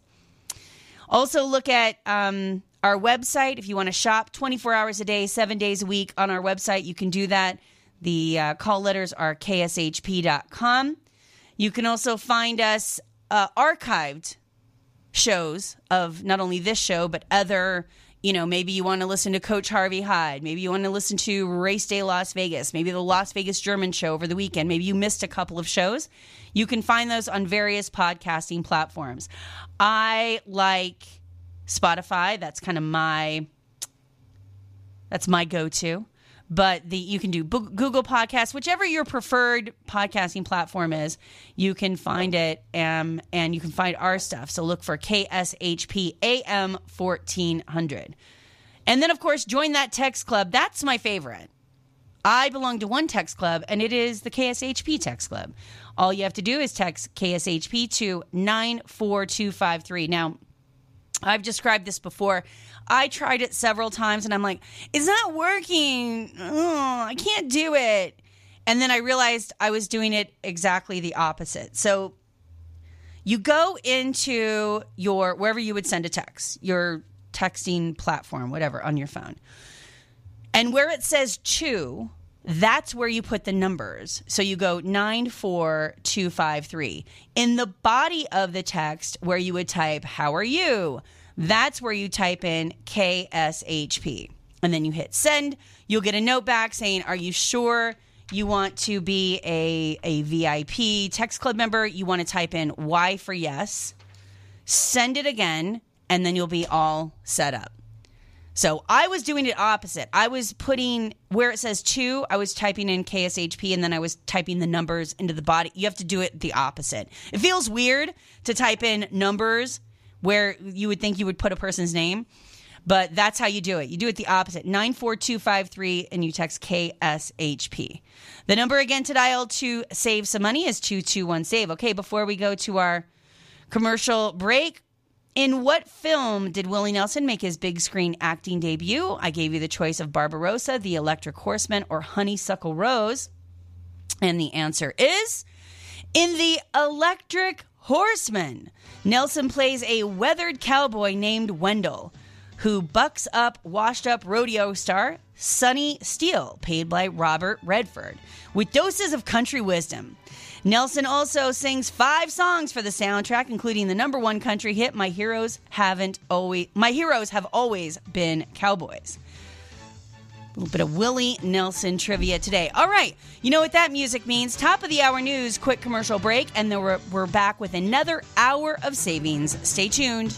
Also, look at um, our website if you want to shop 24 hours a day, seven days a week on our website. You can do that. The uh, call letters are kshp.com. You can also find us uh, archived shows of not only this show, but other. You know, maybe you want to listen to Coach Harvey Hyde. Maybe you want to listen to Race Day Las Vegas. Maybe the Las Vegas German show over the weekend. Maybe you missed a couple of shows. You can find those on various podcasting platforms. I like Spotify. That's kind of my that's my go-to. But the you can do Google Podcasts, whichever your preferred podcasting platform is, you can find it um, and you can find our stuff. So look for KSHP AM 1400. And then of course join that text club. That's my favorite. I belong to one text club and it is the KSHP text club. All you have to do is text KSHP to 94253. Now, I've described this before. I tried it several times and I'm like, it's not working. I can't do it. And then I realized I was doing it exactly the opposite. So you go into your wherever you would send a text, your texting platform, whatever, on your phone. And where it says to, that's where you put the numbers. So you go 94253. In the body of the text, where you would type, How are you? That's where you type in KSHP. And then you hit send. You'll get a note back saying, Are you sure you want to be a, a VIP text club member? You want to type in Y for yes, send it again, and then you'll be all set up. So I was doing it opposite. I was putting where it says two, I was typing in KSHP and then I was typing the numbers into the body. You have to do it the opposite. It feels weird to type in numbers where you would think you would put a person's name, but that's how you do it. You do it the opposite 94253 and you text KSHP. The number again to dial to save some money is 221 SAVE. Okay, before we go to our commercial break, in what film did Willie Nelson make his big screen acting debut? I gave you the choice of Barbarossa, The Electric Horseman, or Honeysuckle Rose. And the answer is in The Electric Horseman. Nelson plays a weathered cowboy named Wendell who bucks up washed up rodeo star Sonny Steele, paid by Robert Redford, with doses of country wisdom. Nelson also sings five songs for the soundtrack, including the number one country hit "My Heroes Haven't Always." My heroes have always been cowboys. A little bit of Willie Nelson trivia today. All right, you know what that music means. Top of the hour news, quick commercial break, and then we're, we're back with another hour of savings. Stay tuned.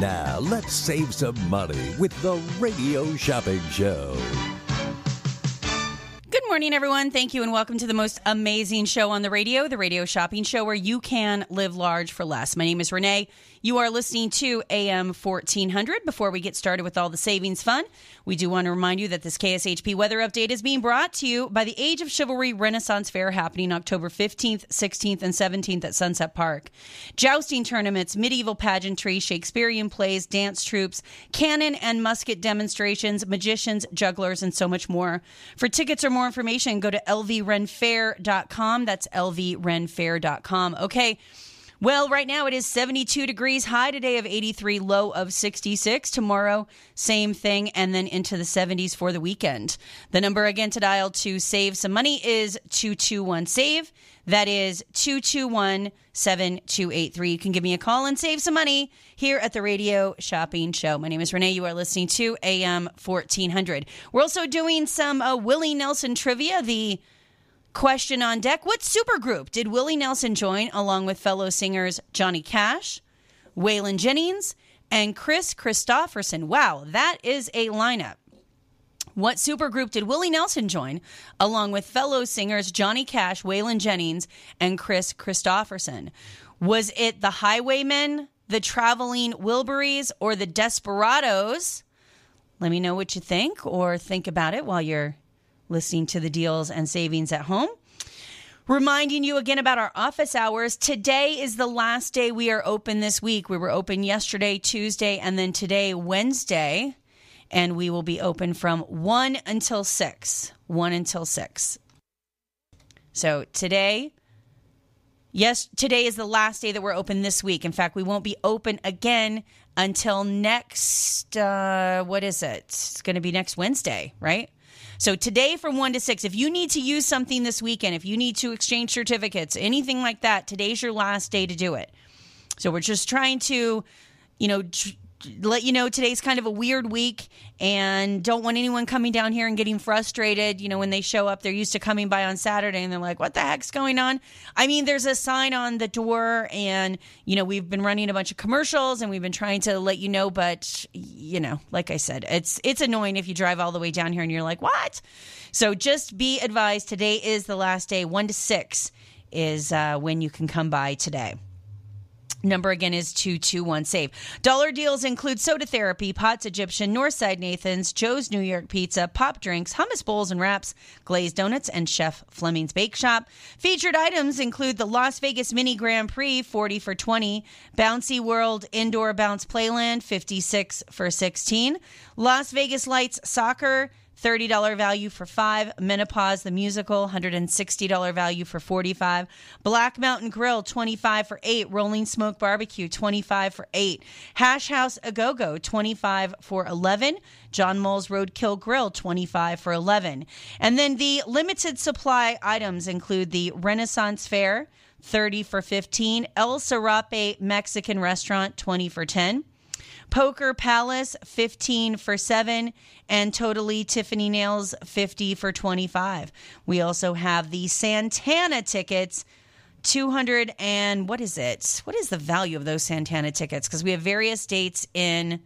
Now, let's save some money with the Radio Shopping Show. Good morning, everyone. Thank you, and welcome to the most amazing show on the radio, the Radio Shopping Show, where you can live large for less. My name is Renee. You are listening to AM 1400. Before we get started with all the savings fun, we do want to remind you that this KSHP weather update is being brought to you by the Age of Chivalry Renaissance Fair happening October 15th, 16th, and 17th at Sunset Park. Jousting tournaments, medieval pageantry, Shakespearean plays, dance troupes, cannon and musket demonstrations, magicians, jugglers, and so much more. For tickets or more information, go to lvrenfair.com. That's lvrenfair.com. Okay. Well, right now it is 72 degrees, high today of 83, low of 66. Tomorrow, same thing, and then into the 70s for the weekend. The number again to dial to save some money is 221 SAVE. That is 221 7283. You can give me a call and save some money here at the Radio Shopping Show. My name is Renee. You are listening to AM 1400. We're also doing some uh, Willie Nelson trivia. The Question on deck What supergroup did Willie Nelson join along with fellow singers Johnny Cash, Waylon Jennings, and Kris Kristofferson? Wow, that is a lineup. What supergroup did Willie Nelson join along with fellow singers Johnny Cash, Waylon Jennings, and Kris Kristofferson? Was it the Highwaymen, the Traveling Wilburys, or the Desperados? Let me know what you think or think about it while you're listening to the deals and savings at home. Reminding you again about our office hours. Today is the last day we are open this week. We were open yesterday, Tuesday, and then today, Wednesday. And we will be open from 1 until 6. 1 until 6. So today, yes, today is the last day that we're open this week. In fact, we won't be open again until next, uh, what is it? It's going to be next Wednesday, right? So today from 1 to 6, if you need to use something this weekend, if you need to exchange certificates, anything like that, today's your last day to do it. So we're just trying to, you know, tr- let you know today's kind of a weird week and don't want anyone coming down here and getting frustrated. You know, when they show up, they're used to coming by on Saturday and they're like, what the heck's going on? I mean, there's a sign on the door and, you know, we've been running a bunch of commercials and we've been trying to let you know, but, you know, like I said, it's, it's annoying if you drive all the way down here and you're like, what? So just be advised today is the last day. One to six is uh, when you can come by today. Number again is 221 SAVE. Dollar deals include soda therapy, Pots Egyptian, Northside Nathan's, Joe's New York Pizza, pop drinks, hummus bowls and wraps, glazed donuts, and Chef Fleming's Bake Shop. Featured items include the Las Vegas Mini Grand Prix, 40 for 20, Bouncy World Indoor Bounce Playland, 56 for 16, Las Vegas Lights Soccer, $30 value for five. Menopause, the musical, $160 value for 45. Black Mountain Grill, 25 for eight. Rolling Smoke Barbecue, 25 for eight. Hash House A Go Go, 25 for 11. John Mull's Roadkill Grill, 25 for 11. And then the limited supply items include the Renaissance Fair, 30 for 15. El Serape Mexican Restaurant, 20 for 10. Poker Palace, 15 for 7, and Totally Tiffany Nails, 50 for 25. We also have the Santana tickets. 200 and what is it? What is the value of those Santana tickets? Because we have various dates in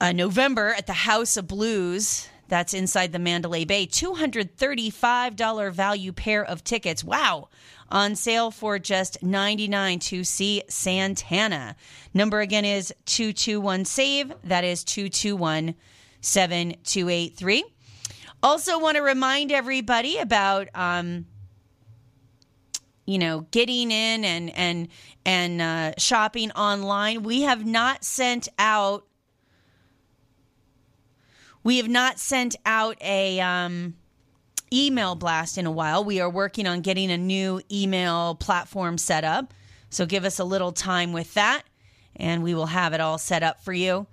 uh, November at the House of Blues. That's inside the Mandalay Bay. $235 value pair of tickets. Wow. On sale for just 99 to see Santana. Number again is 221 SAVE. That is 221 7283. Also, want to remind everybody about um, you know, getting in and and and uh, shopping online. We have not sent out. We have not sent out a um, email blast in a while. We are working on getting a new email platform set up. So give us a little time with that, and we will have it all set up for you.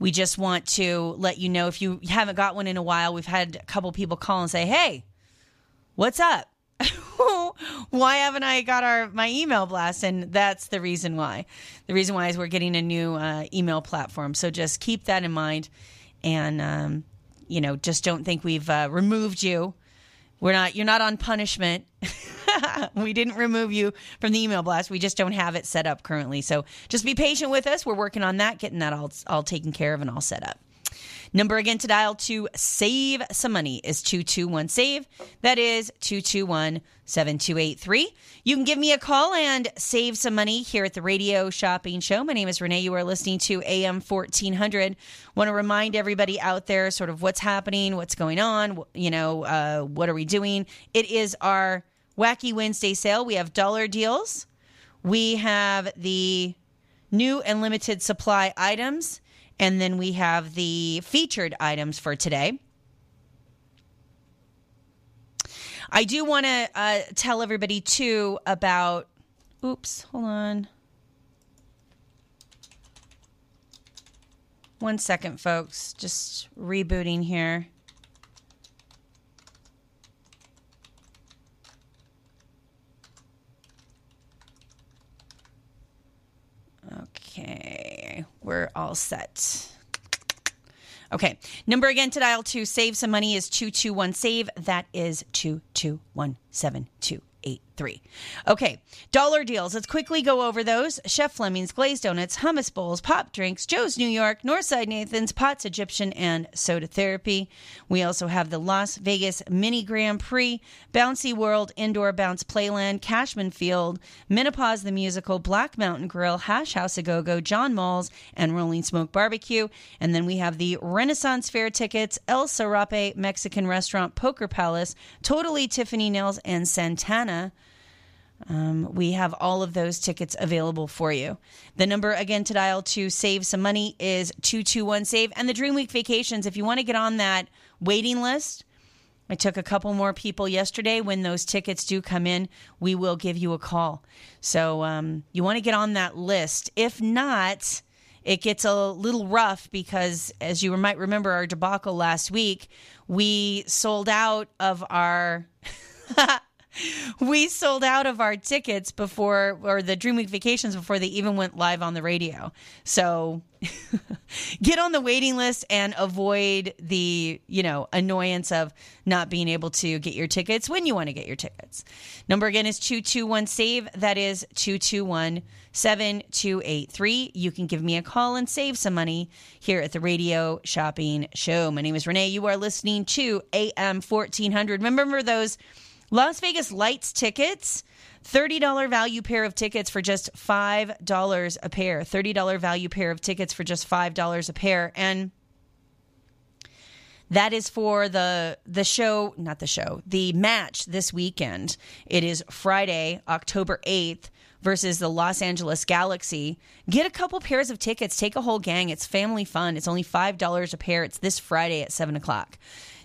We just want to let you know if you haven't got one in a while. We've had a couple people call and say, "Hey, what's up? [LAUGHS] why haven't I got our my email blast?" And that's the reason why. The reason why is we're getting a new uh, email platform. So just keep that in mind, and um, you know, just don't think we've uh, removed you. We're not. You're not on punishment. [LAUGHS] we didn't remove you from the email blast. We just don't have it set up currently. So just be patient with us. We're working on that, getting that all all taken care of and all set up. Number again to dial to save some money is 221 save. That is 221 7283. You can give me a call and save some money here at the Radio Shopping Show. My name is Renee. You are listening to AM 1400. Want to remind everybody out there sort of what's happening, what's going on, you know, uh, what are we doing? It is our Wacky Wednesday sale. We have dollar deals. We have the new and limited supply items. And then we have the featured items for today. I do want to uh, tell everybody too about. Oops, hold on. One second, folks. Just rebooting here. Okay, we're all set. Okay, number again to dial to save some money is 221 save. That is 221722 three. Okay, dollar deals. Let's quickly go over those. Chef Fleming's glazed donuts, hummus bowls, pop drinks, Joe's New York, Northside Nathan's, Potts Egyptian, and Soda Therapy. We also have the Las Vegas Mini Grand Prix, Bouncy World Indoor Bounce Playland, Cashman Field, Menopause the Musical, Black Mountain Grill, Hash House a Go Go, John Malls, and Rolling Smoke Barbecue. And then we have the Renaissance Fair tickets, El Serape Mexican Restaurant, Poker Palace, Totally Tiffany Nails, and Santana. Um, we have all of those tickets available for you. The number again to dial to save some money is 221 SAVE. And the Dream Week vacations, if you want to get on that waiting list, I took a couple more people yesterday. When those tickets do come in, we will give you a call. So um, you want to get on that list. If not, it gets a little rough because, as you might remember, our debacle last week, we sold out of our. [LAUGHS] [LAUGHS] we sold out of our tickets before, or the Dream Week vacations before they even went live on the radio. So [LAUGHS] get on the waiting list and avoid the, you know, annoyance of not being able to get your tickets when you want to get your tickets. Number again is 221 SAVE. That is 221 7283. You can give me a call and save some money here at the Radio Shopping Show. My name is Renee. You are listening to AM 1400. Remember those Las Vegas Lights tickets, $30 value pair of tickets for just $5 a pair. $30 value pair of tickets for just $5 a pair. And that is for the the show, not the show, the match this weekend. It is Friday, October 8th versus the Los Angeles Galaxy. Get a couple pairs of tickets, take a whole gang. It's family fun. It's only $5 a pair. It's this Friday at 7 o'clock.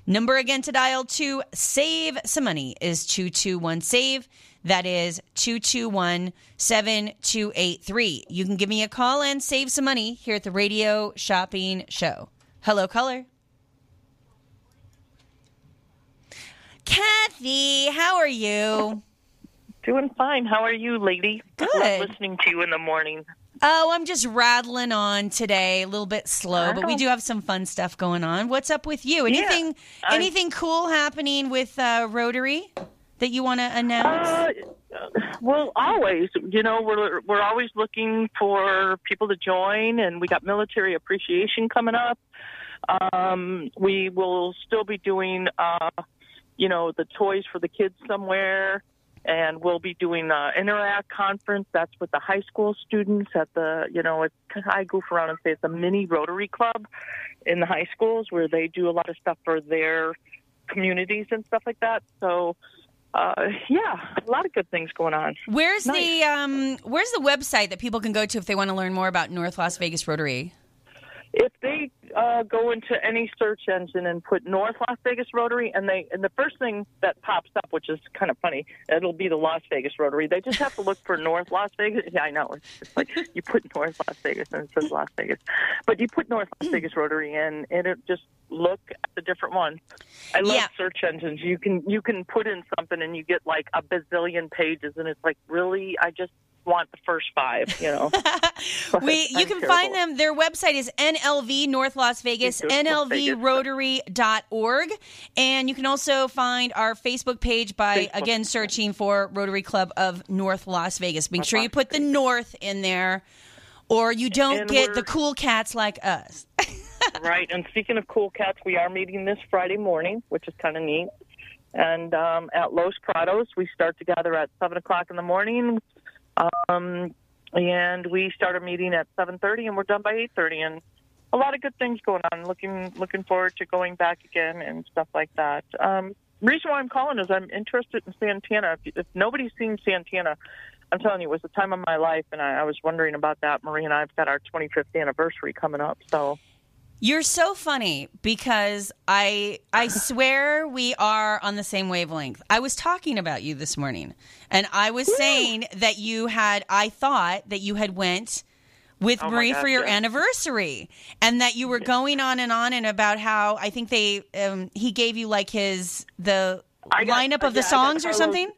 Number again to dial to save some money is 221 save. That is 221 7283. You can give me a call and save some money here at the Radio Shopping Show. Hello, caller. Kathy, how are you? Doing fine. How are you, lady? Good. Love listening to you in the morning. Oh, I'm just rattling on today, a little bit slow, but we Oh. do have some fun stuff going on. What's up with you? Anything I- anything cool happening with uh, Rotary that you want to announce? Uh, well, always. You know, we're we're always looking for people to join, and we got military appreciation coming up. Um, we will still be doing, uh, you know, the toys for the kids somewhere, and we'll be doing uh, interact conference. That's with the high school students at the, you know, it's I goof around and say it's a mini Rotary Club in the high schools where they do a lot of stuff for their communities and stuff like that. So uh, yeah, a lot of good things going on. Where's Nice. the um where's the website that people can go to if they want to learn more about North Las Vegas Rotary? If they uh, go into any search engine and put North Las Vegas Rotary, and they and the first thing that pops up, which is kind of funny, it'll be the Las Vegas Rotary. They just have to look for North Las Vegas. Yeah, I know. It's just like you put North Las Vegas and it says Las Vegas, but you put North Las Vegas Rotary in, and it just look at the different ones. I love Yeah. search engines. You can you can put in something and you get like a bazillion pages, and it's like really, I just want the first five. You know. [LAUGHS] We you I'm can terrible. find them. Their website is NLV North Las Vegas, North Las Vegas. nlvrotary.org. And you can also find our Facebook page by Facebook. again searching for Rotary Club of North Las Vegas. Make sure you put the North in there or you don't And get the cool cats like us. [LAUGHS] right. And speaking of cool cats, we are meeting this Friday morning, which is kind of neat. And um, at Los Prados, we start together at seven o'clock in the morning, um, and we start a meeting at seven thirty, and we're done by eight thirty. And a lot of good things going on. Looking looking forward to going back again and stuff like that. Um, reason why I'm calling is I'm interested in Santana. If, if nobody's seen Santana, I'm telling you, it was the time of my life, and I, I was wondering about that. Marie and I've got our 25th anniversary coming up, so. You're so funny because I I swear we are on the same wavelength. I was talking about you this morning and I was saying that you had I thought that you had went with Oh Marie gosh, for your yes. anniversary and that you were going on and on and about how I think they um, he gave you like his the got- lineup of the yeah, songs or something?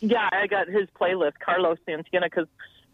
Yeah, I got his playlist, Carlos Santana, because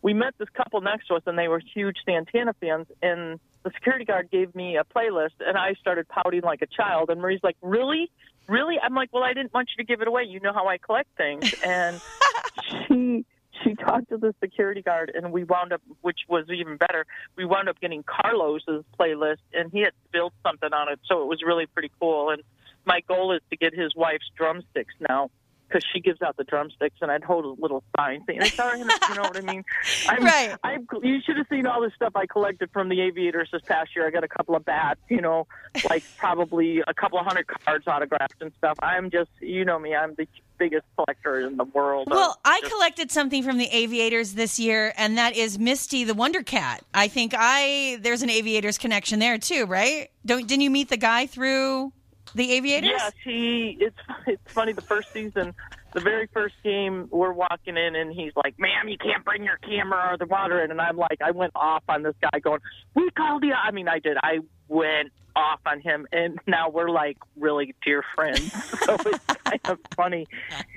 we met this couple next to us, and they were huge Santana fans. And the security guard gave me a playlist, and I started pouting like a child. And Marie's like, "Really, really?" I'm like, "Well, I didn't want you to give it away. You know how I collect things." And [LAUGHS] she she talked to the security guard, and we wound up, which was even better. We wound up getting Carlos's playlist, and he had spilled something on it, so it was really pretty cool. And my goal is to get his wife's drumsticks now because she gives out the drumsticks, and I'd hold a little sign saying, "It's our," you know what I mean? [LAUGHS] I'm, Right. I'm, you should have seen all the stuff I collected from the Aviators this past year. I got a couple of bats, you know, [LAUGHS] like probably a couple of hundred cards autographed and stuff. I'm just, you know me, I'm the biggest collector in the world. Well, I just- collected something from the Aviators this year, and that is Misty the Wonder Cat. I think I there's an Aviators connection there too, right? Don't didn't you meet the guy through the Aviators? Yes, he. It's it's funny. The first season, the very first game, we're walking in, and he's like, "Ma'am, you can't bring your camera or the water in." And I'm like, I went off on this guy, going, "We called you." I mean, I did. I went off on him, and now we're like really dear friends. [LAUGHS] so it's kind of funny.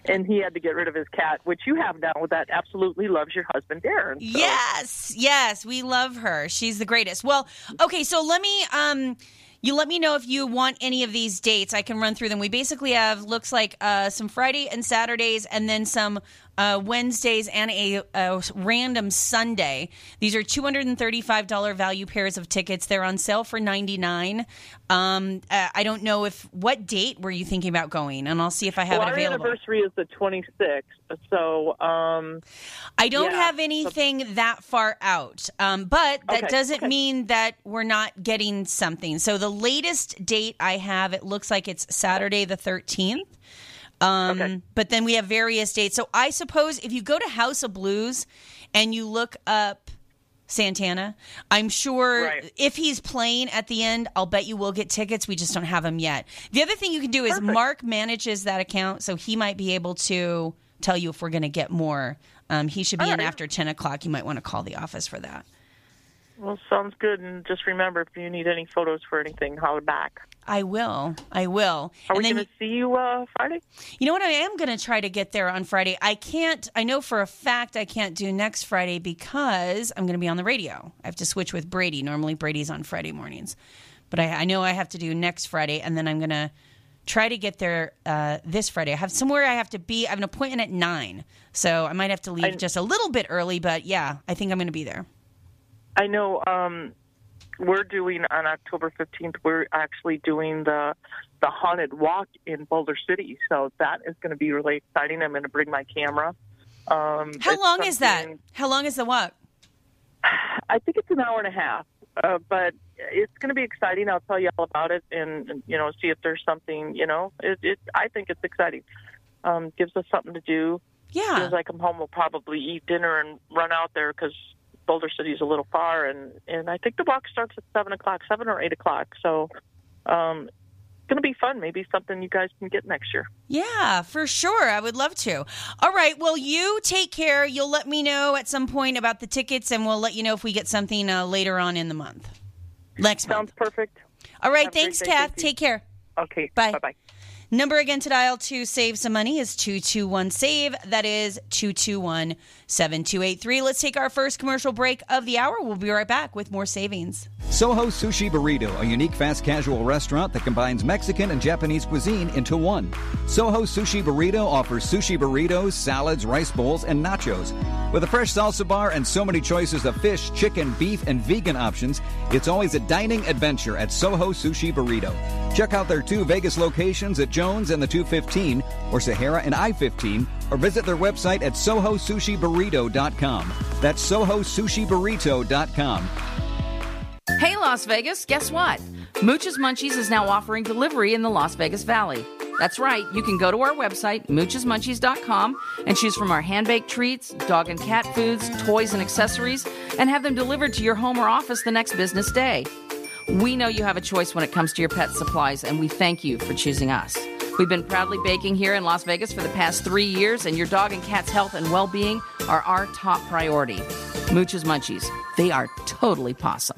And he had to get rid of his cat, which you have now. That absolutely loves your husband, Darren. So- Yes, yes, we love her. She's the greatest. Well, okay, so let me um you let me know if you want any of these dates. I can run through them. We basically have looks like uh, some Friday and Saturdays, and then some uh, Wednesdays and a, a random Sunday. These are two hundred and thirty-five dollar value pairs of tickets. They're on sale for ninety-nine. Um, uh, I don't know if what date were you thinking about going, and I'll see if I have well, it our anniversary is the 26th, so um, I don't Yeah. have anything that far out, um, but that Okay, doesn't okay. mean that we're not getting something. So the latest date I have, it looks like it's Saturday the thirteenth. Um, But then we have various dates. So I suppose if you go to House of Blues and you look up Santana, I'm sure Right. if he's playing at the end, I'll bet you we'll get tickets. We just don't have them yet. The other thing you can do is Mark manages that account, so he might be able to tell you if we're going to get more. Um, he should be All in right. after 10 o'clock. You might want to call the office for that. Well, sounds good. And just remember, if you need any photos for anything, holler back. I will. I will. Are and we going to see you uh, Friday? You know what? I am going to try to get there on Friday. I can't, I know for a fact I can't do next Friday because I'm going to be on the radio. I have to switch with Brady. Normally, Brady's on Friday mornings. But I, I know I have to do next Friday, and then I'm going to try to get there uh, this Friday. I have somewhere I have to be. I have an appointment at 9. So I might have to leave just a little bit early, but yeah, I think I'm going to be there. I know um, we're doing on October 15th. We're actually doing the the haunted walk in Boulder City, so that is going to be really exciting. I'm going to bring my camera. Um, How long is that? How long is the walk? [SIGHS] I think it's an hour and a half, uh, but it's going to be exciting. I'll tell you all about it, and, and you know, see if there's something. You know, it, it. I think it's exciting. Um, gives us something to do. Yeah. As soon as I come home, we'll probably eat dinner and run out there because Boulder City is a little far, and and I think the walk starts at seven o'clock, seven or eight o'clock. So, um, it's going to be fun. Maybe something you guys can get next year. Yeah, for sure. I would love to. All right. Well, you take care. You'll let me know at some point about the tickets, and we'll let you know if we get something uh, later on in the month. Next Sounds perfect. All right. Have Thanks. Kath. Thank. Take care. Okay. Bye. Bye. Number again to dial to save some money is 221 SAVE. That is 221 7283. Let's take our first commercial break of the hour. We'll be right back with more savings. Soho Sushi Burrito, a unique fast casual restaurant that combines Mexican and Japanese cuisine into one. Soho Sushi Burrito offers sushi burritos, salads, rice bowls, and nachos. With a fresh salsa bar and so many choices of fish, chicken, beef, and vegan options, it's always a dining adventure at Soho Sushi Burrito. Check out their two Vegas locations at Jones and the 215, or Sahara and I 15, or visit their website at sohosushiburrito.com. That's sohosushiburrito.com. Hey, Las Vegas, guess what? Mooch's Munchies is now offering delivery in the Las Vegas Valley. That's right, you can go to our website, moochesmunchies.com, and choose from our hand baked treats, dog and cat foods, toys, and accessories, and have them delivered to your home or office the next business day. We know you have a choice when it comes to your pet supplies, and we thank you for choosing us. We've been proudly baking here in Las Vegas for the past three years, and your dog and cat's health and well being are our top priority. Mooch's Munchies, they are totally possum.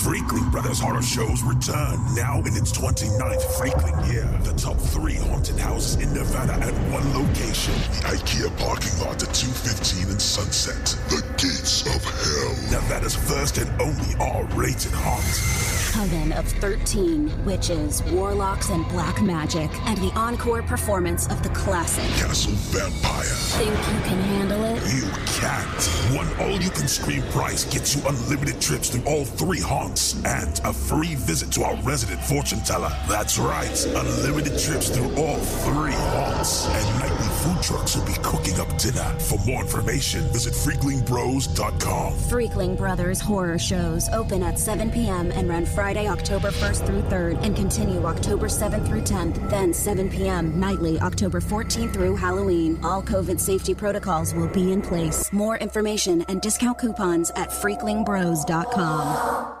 Freakling Brothers Horror Shows return now in its 29th Freakling year. The top three haunted houses in Nevada at one location. The IKEA parking lot at 215 and Sunset. The Gates of Hell. Nevada's first and only R-rated haunt. Coven of 13 witches, warlocks, and black magic, and the encore performance of the classic. Castle Vampire. Think you can handle it? You can't. One all-you-can-scream price gets you unlimited trips to all three haunts and a free visit to our resident fortune teller. That's right, unlimited trips through all three haunts. And nightly food trucks will be cooking up dinner. For more information, visit freaklingbros.com. Freakling Brothers horror shows open at 7 p.m. and run Friday, October 1st through 3rd and continue October 7th through 10th, then 7 p.m. nightly October 14th through Halloween. All COVID safety protocols will be in place. More information and discount coupons at freaklingbros.com.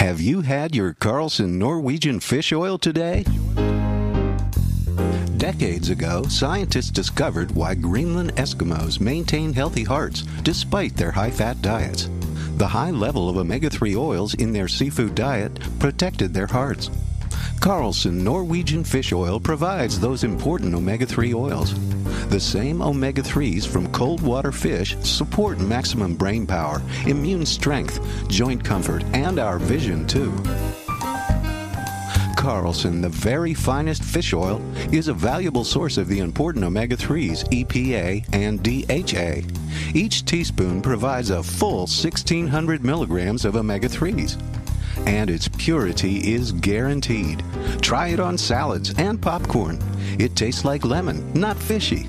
Have you had your Carlson Norwegian fish oil today? Decades ago, scientists discovered why Greenland Eskimos maintain healthy hearts despite their high fat diets. The high level of omega 3 oils in their seafood diet protected their hearts. Carlson Norwegian fish oil provides those important omega 3 oils. The same omega 3s from cold water fish support maximum brain power, immune strength, joint comfort, and our vision, too. Carlson, the very finest fish oil, is a valuable source of the important omega 3s, EPA and DHA. Each teaspoon provides a full 1600 milligrams of omega 3s. And its purity is guaranteed. Try it on salads and popcorn. It tastes like lemon, not fishy.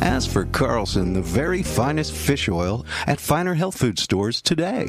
As for Carlson, the very finest fish oil at finer health food stores today.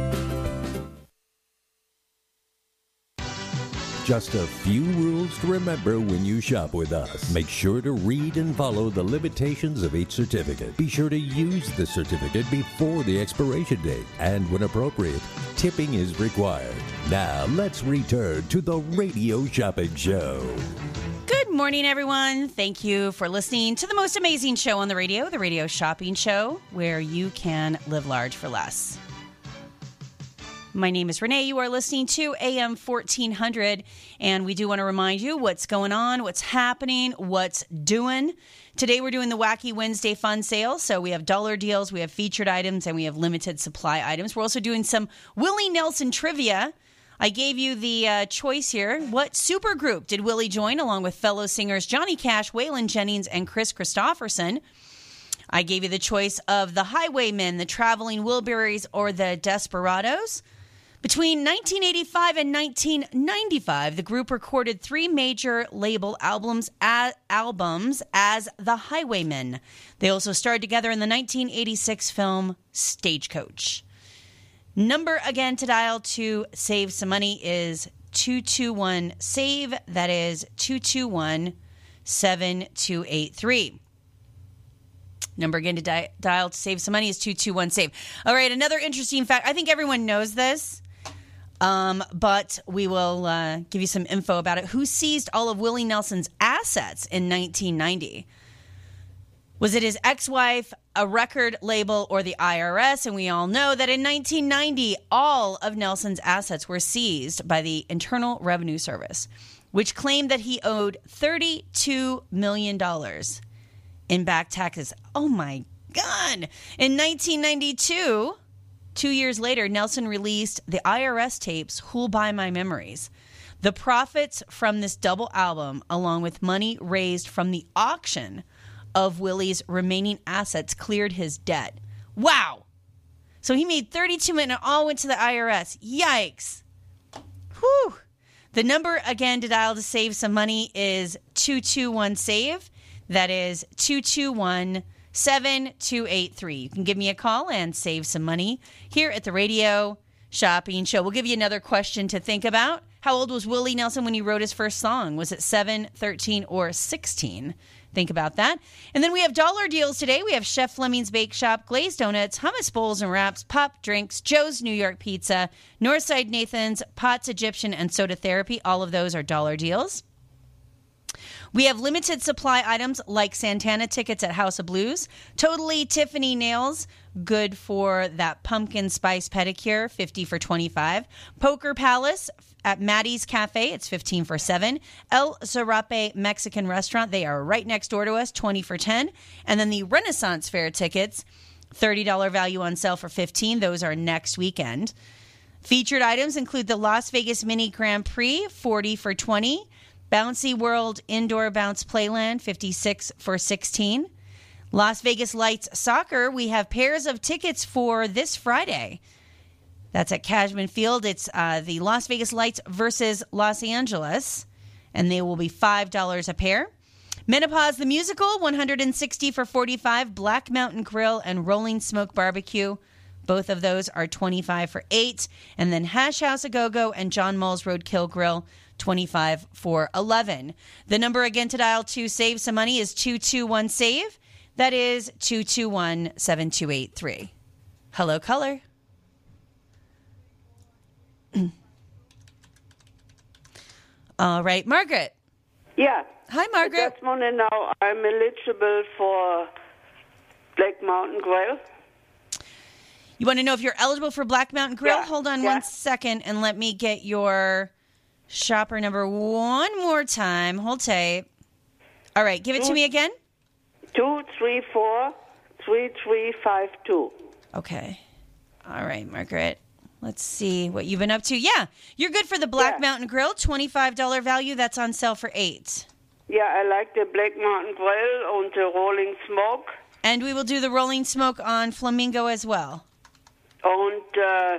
Just a few rules to remember when you shop with us. Make sure to read and follow the limitations of each certificate. Be sure to use the certificate before the expiration date. And when appropriate, tipping is required. Now, let's return to the Radio Shopping Show. Good morning, everyone. Thank you for listening to the most amazing show on the radio, the Radio Shopping Show, where you can live large for less. My name is Renee. You are listening to AM 1400, and we do want to remind you what's going on, what's happening, what's doing. Today, we're doing the Wacky Wednesday fun sale. So, we have dollar deals, we have featured items, and we have limited supply items. We're also doing some Willie Nelson trivia. I gave you the uh, choice here. What super group did Willie join along with fellow singers Johnny Cash, Waylon Jennings, and Kris Kristofferson? I gave you the choice of the Highwaymen, the Traveling Wilburys, or the Desperados. Between 1985 and 1995, the group recorded three major label albums as, albums as the Highwaymen. They also starred together in the 1986 film Stagecoach. Number again to dial to save some money is 221 SAVE. That is 221 7283. Number again to di- dial to save some money is 221 SAVE. All right, another interesting fact. I think everyone knows this. Um, but we will uh, give you some info about it. Who seized all of Willie Nelson's assets in 1990? Was it his ex wife, a record label, or the IRS? And we all know that in 1990, all of Nelson's assets were seized by the Internal Revenue Service, which claimed that he owed $32 million in back taxes. Oh my God. In 1992, Two years later, Nelson released the IRS tapes Who'll Buy My Memories. The profits from this double album, along with money raised from the auction of Willie's remaining assets, cleared his debt. Wow! So he made 32 million and all went to the IRS. Yikes. Whew. The number again to dial to save some money is 221 SAVE. That is 221 7283. You can give me a call and save some money here at the Radio Shopping Show. We'll give you another question to think about. How old was Willie Nelson when he wrote his first song? Was it 7, 13, or 16? Think about that. And then we have dollar deals today. We have Chef Fleming's Bake Shop, glazed donuts, hummus bowls and wraps, pop drinks, Joe's New York Pizza, Northside Nathan's, Potts Egyptian, and Soda Therapy. All of those are dollar deals. We have limited supply items like Santana tickets at House of Blues, Totally Tiffany nails, good for that pumpkin spice pedicure, 50 for 25. Poker Palace at Maddie's Cafe, it's 15 for 7. El Zarape Mexican Restaurant, they are right next door to us, 20 for 10. And then the Renaissance Fair tickets, $30 value on sale for 15. Those are next weekend. Featured items include the Las Vegas Mini Grand Prix, 40 for 20. Bouncy World Indoor Bounce Playland, 56 for 16. Las Vegas Lights Soccer, we have pairs of tickets for this Friday. That's at Cashman Field. It's uh, the Las Vegas Lights versus Los Angeles. and they will be $5 a pair. Menopause the Musical, 160 for 45. Black Mountain Grill and Rolling Smoke Barbecue. Both of those are 25 for 8. And then Hash House A Go Go and John Mull's Roadkill Grill, 25 for 11. The number again to dial to save some money is 221 SAVE. That is 221 7283. Hello, color. [CLEARS THROAT] All right, Margaret. Yeah. Hi, Margaret. I just want to know I'm eligible for Black Mountain Grill. You want to know if you're eligible for Black Mountain Grill? Yeah, Hold on yeah. one second and let me get your shopper number one more time. Hold tight. All right, give it to me again. Two three four three three five two. Okay. All right, Margaret. Let's see what you've been up to. Yeah, you're good for the Black Mountain Grill, $25 value. That's on sale for 8 Yeah, I like the Black Mountain Grill and the Rolling Smoke And we will do the Rolling Smoke on Flamingo as well. and uh,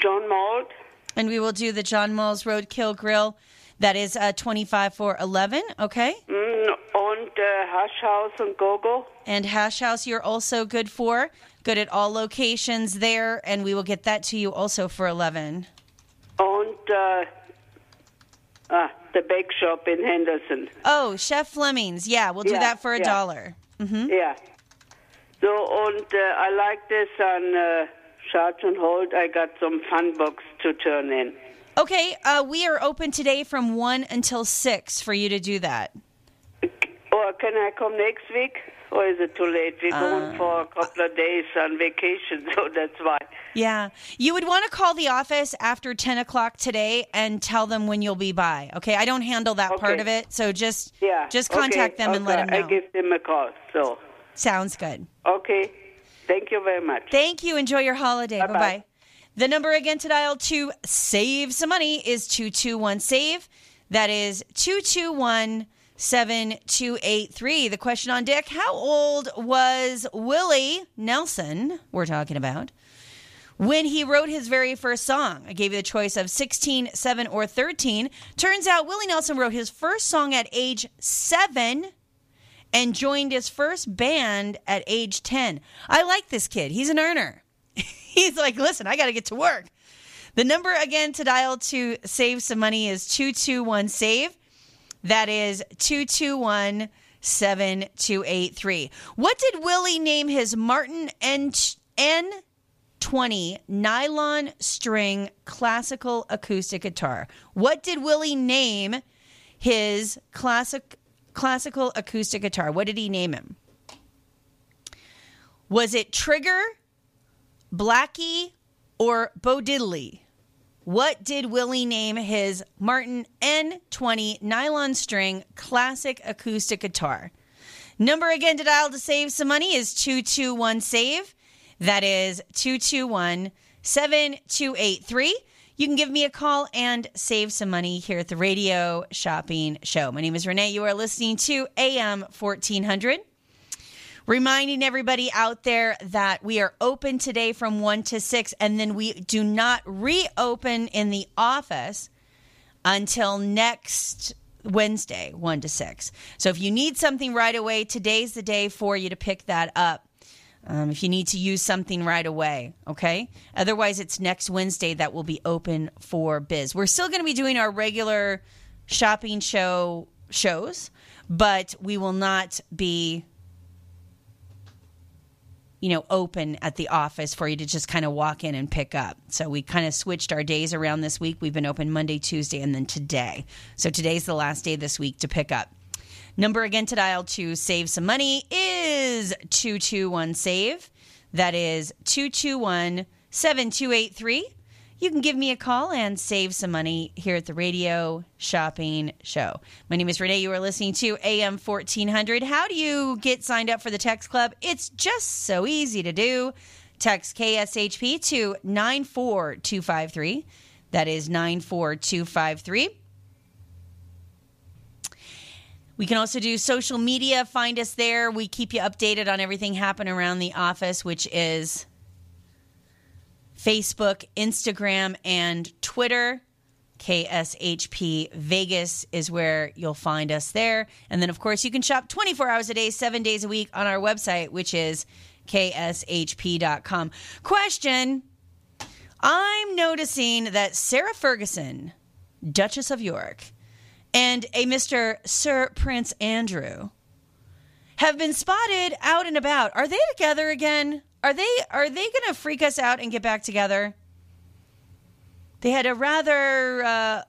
John Malt. And we will do the John Mull's Roadkill Grill. That is uh, 25 for 11 okay? Mm, and uh, Hash House and Go-Go. And Hash House, you're also good for. Good at all locations there, and we will get that to you also for 11 And uh, ah, the bake shop in Henderson. Oh, Chef Fleming's. Yeah, we'll do Yeah, that for a yeah. dollar. Mm-hmm. Yeah. So, and uh, I like this on uh, Sergeant Holt. I got some fun books to turn in. Okay, uh, we are open today from 1 until 6 for you to do that. Or can I come next week? Or is it too late? We're Uh, going for a couple of days on vacation, [LAUGHS] so that's why. Yeah. You would want to call the office after 10 o'clock today and tell them when you'll be by. Okay, I don't handle that part of it, so just Yeah. just contact okay, them and let them know. I give them a call. So, Sounds good. okay. Thank you very much. Thank you. Enjoy your holiday. Bye Bye-bye. The number again to dial to save some money is 221 SAVE. That is 221 7283. The question on deck How old was Willie Nelson, we're talking about, when he wrote his very first song? I gave you the choice of 16, 7, or 13. Turns out Willie Nelson wrote his first song at age 7 and joined his first band at age 10. I like this kid. He's an earner. [LAUGHS] He's like, listen, I got to get to work. The number again to dial to save some money is 221 SAVE. That is 221 7283. What did Willie name his Martin N- N20 nylon string classical acoustic guitar? What did Willie name his classic classical acoustic guitar? What did he name him? Was it Trigger, Blackie, or Bo Diddley? What did Willie name his Martin N20 nylon string classic acoustic guitar? Number again to dial to save some money is 221 SAVE. That is 221 7283. You can give me a call and save some money here at the Radio Shopping Show. My name is Renee. You are listening to AM 1400. Reminding everybody out there that we are open today from 1 to 6, and then we do not reopen in the office until next Wednesday, 1 to 6. So if you need something right away, today's the day for you to pick that up. Um, if you need to use something right away, okay? Otherwise, it's next Wednesday that will be open for biz. We're still going to be doing our regular shopping show shows, but we will not be you know, open at the office for you to just kind of walk in and pick up. So we kind of switched our days around this week. We've been open Monday, Tuesday, and then today. So today's the last day this week to pick up. Number again to dial to save some money is 221 SAVE. That is 221 7283. You can give me a call and save some money here at the Radio Shopping Show. My name is Renee. You are listening to AM 1400. How do you get signed up for the Text Club? It's just so easy to do. Text KSHP to 94253. That is 94253. We can also do social media. Find us there. We keep you updated on everything happening around the office, which is Facebook, Instagram, and Twitter. KSHP Vegas is where you'll find us there. And then, of course, you can shop 24 hours a day, seven days a week on our website, which is kshp.com. Question I'm noticing that Sarah Ferguson, Duchess of York, and a Mr. Sir Prince Andrew have been spotted out and about. Are they together again? Are they are they going to freak us out and get back together? They had a rather uh,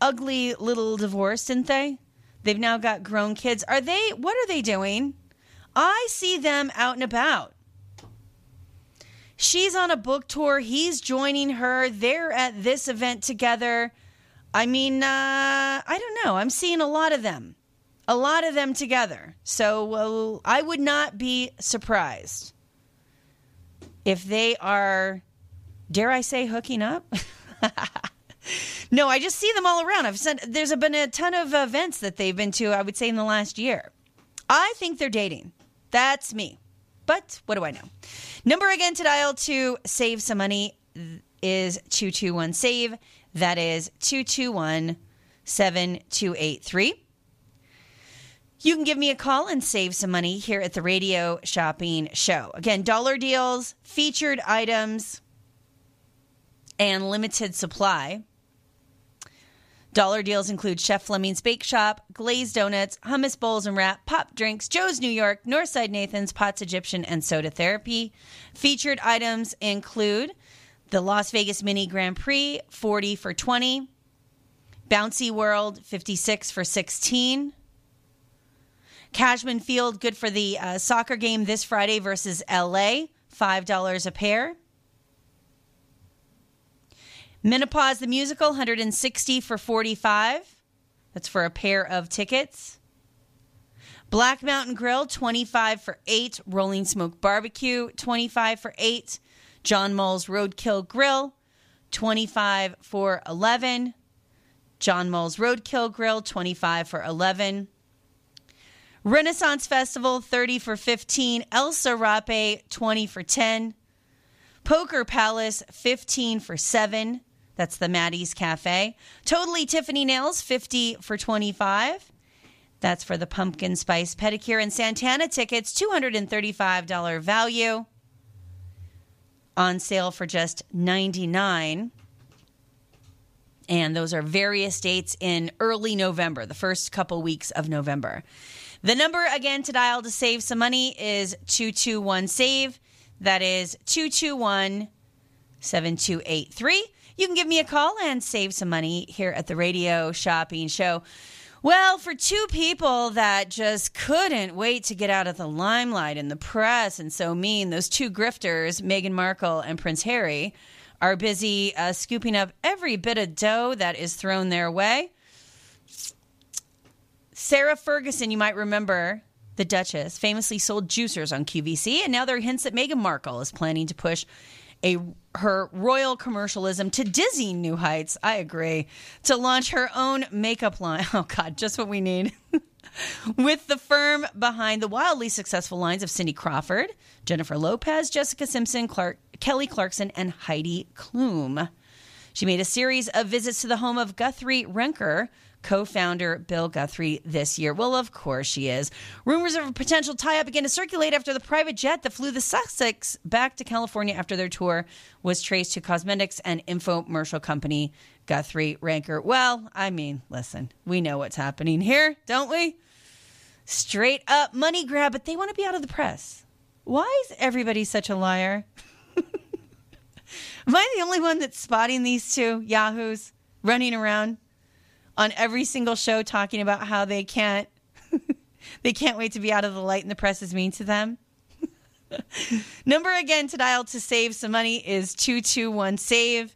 ugly little divorce, didn't they? They've now got grown kids. Are they what are they doing? I see them out and about. She's on a book tour. He's joining her. They're at this event together. I mean, uh, I don't know. I'm seeing a lot of them, a lot of them together. So I would not be surprised if they are, dare I say, hooking up. [LAUGHS] no, I just see them all around. I've sent. There's been a ton of events that they've been to. I would say in the last year. I think they're dating. That's me. But what do I know? Number again to dial to save some money is 221 save. That is 221 7283. You can give me a call and save some money here at the Radio Shopping Show. Again, dollar deals, featured items, and limited supply. Dollar deals include Chef Fleming's Bake Shop, glazed donuts, hummus bowls and wrap, pop drinks, Joe's New York, Northside Nathan's, Pots Egyptian, and Soda Therapy. Featured items include the Las Vegas Mini Grand Prix, 40 for 20. Bouncy World, 56 for 16. Cashman Field, good for the uh, soccer game this Friday versus LA, $5 a pair. Menopause the Musical, 160 for 45. That's for a pair of tickets. Black Mountain Grill, 25 for 8. Rolling Smoke Barbecue, 25 for 8. John Mull's Roadkill Grill, 25 for 11. John Mull's Roadkill Grill, 25 for 11. Renaissance Festival, 30 for 15. El Serape, 20 for 10. Poker Palace, 15 for 7. That's the Maddie's Cafe. Totally Tiffany Nails, 50 for 25. That's for the pumpkin spice pedicure and Santana tickets, $235 value. On sale for just 99 and those are various dates in early November, the first couple weeks of November. The number again to dial to save some money is 221 save. That is 221 7283. You can give me a call and save some money here at the Radio Shopping Show. Well, for two people that just couldn't wait to get out of the limelight in the press and so mean, those two grifters, Meghan Markle and Prince Harry, are busy uh, scooping up every bit of dough that is thrown their way. Sarah Ferguson, you might remember, the Duchess, famously sold juicers on QVC, and now there are hints that Meghan Markle is planning to push a her royal commercialism to dizzying new heights. I agree. To launch her own makeup line. [LAUGHS] Oh God, just what we need. [LAUGHS] With the firm behind the wildly successful lines of Cindy Crawford, Jennifer Lopez, Jessica Simpson, Clark, Kelly Clarkson, and Heidi Klum. She made a series of visits to the home of Guthy-Renker, co founder Bill Guthy this year. Well, of course she is. Rumors of a potential tie up began to circulate after the private jet that flew the Sussex back to California after their tour was traced to cosmetics and infomercial company Guthy-Renker. Well, I mean, listen, we know what's happening here, don't we? Straight up money grab, but they want to be out of the press. Why is everybody such a liar? [LAUGHS] Am I the only one that's spotting these two yahoos running around? On every single show talking about how they can't [LAUGHS] they can't wait to be out of the light and the press is mean to them. [LAUGHS] Number again to dial to save some money is 221 save.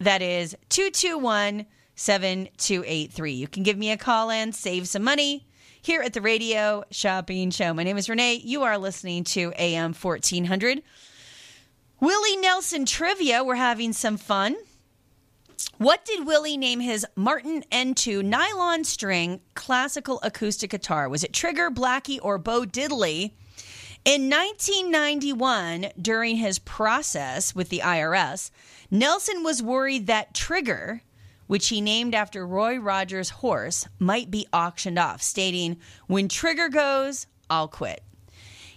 That is 221 7283. You can give me a call and save some money here at the Radio Shopping Show. My name is Renee. You are listening to AM 1400. Willie Nelson trivia. We're having some fun. What did Willie name his Martin N2 nylon string classical acoustic guitar? Was it Trigger, Blackie, or Bo Diddley? In 1991, during his process with the IRS, Nelson was worried that Trigger which he named after Roy Rogers' horse, might be auctioned off, stating, When Trigger goes, I'll quit.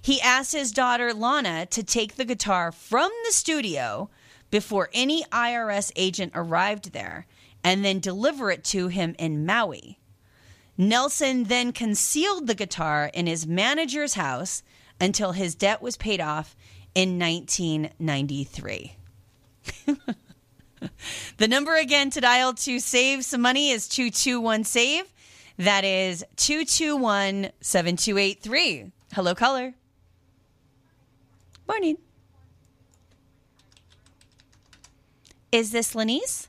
He asked his daughter Lana to take the guitar from the studio before any IRS agent arrived there and then deliver it to him in Maui. Nelson then concealed the guitar in his manager's house until his debt was paid off in 1993. [LAUGHS] the number again to dial to save some money is 221 SAVE. That is 221 7283. Hello, caller. Morning. Is this Lenise?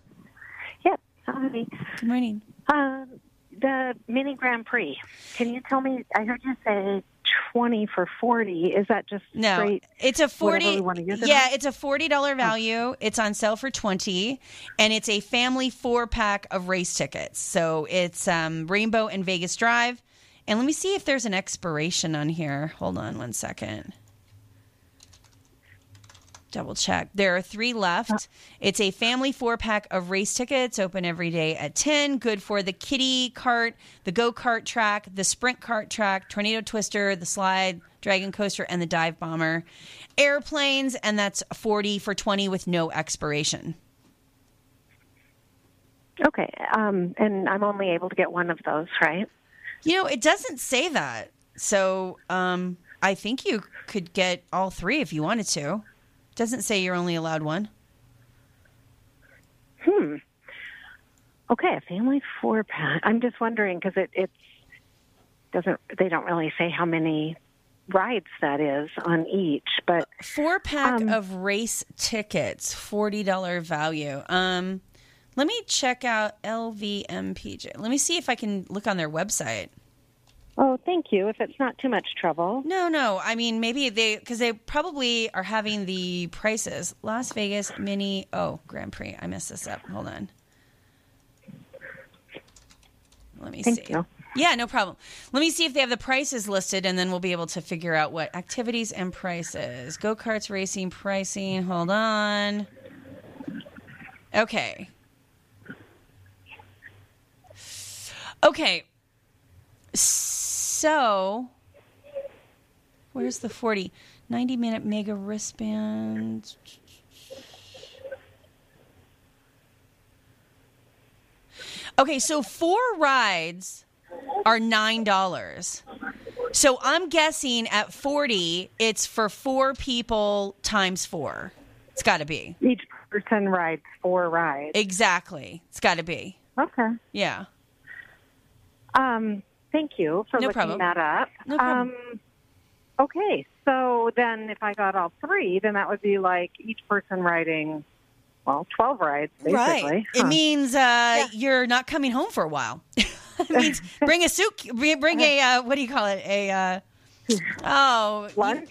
Yep. Hi. Good morning. Uh, the mini Grand Prix. Can you tell me? I heard you say twenty for forty. Is that just No, straight it's a forty. we want to use it Yeah, it's a forty dollar value. It's on sale for twenty, and it's a family four pack of race tickets. So it's um, Rainbow and Vegas Drive. And let me see if there's an expiration on here. Hold on one second. Double check. There are three left. It's a family four pack of race tickets, open every day at 10. Good for the kitty cart, the go kart track, the sprint kart track, tornado twister, the slide, dragon coaster, and the dive bomber. Airplanes, and that's 40 for 20 with no expiration. Okay. Um, and I'm only able to get one of those, right? You know, it doesn't say that. So um, I think you could get all three if you wanted to. Doesn't say you're only allowed one. Hmm. Okay, a family four pack. I'm just wondering because it it doesn't. They don't really say how many rides that is on each, but four pack of race tickets, forty dollar value. Um, let me check out LVMPJ. Let me see if I can look on their website. Oh, thank you. If it's not too much trouble. No, no. I mean, maybe they because they probably are having the prices. Las Vegas Mini. Oh, Grand Prix. I messed this up. Hold on. Let me Thank see. you. Yeah, no problem. Let me see if they have the prices listed, and then we'll be able to figure out what activities and prices. Go karts racing pricing. Hold on. Okay. Okay. So, where's the 40? 90 minute mega wristband. Okay, so four rides are $9. So I'm guessing at 40, it's for four people times four. It's got to be. Each person rides four rides. Exactly. It's got to be. Okay. Yeah. Um, thank you for No looking problem. that up. No problem. Um, okay, so then if I got all three, then that would be like each person riding, well, twelve rides basically. Right. It means uh, you're not coming home for a while. [LAUGHS] it [LAUGHS] means bring a suit, bring a uh, what do you call it? A uh, oh lunch.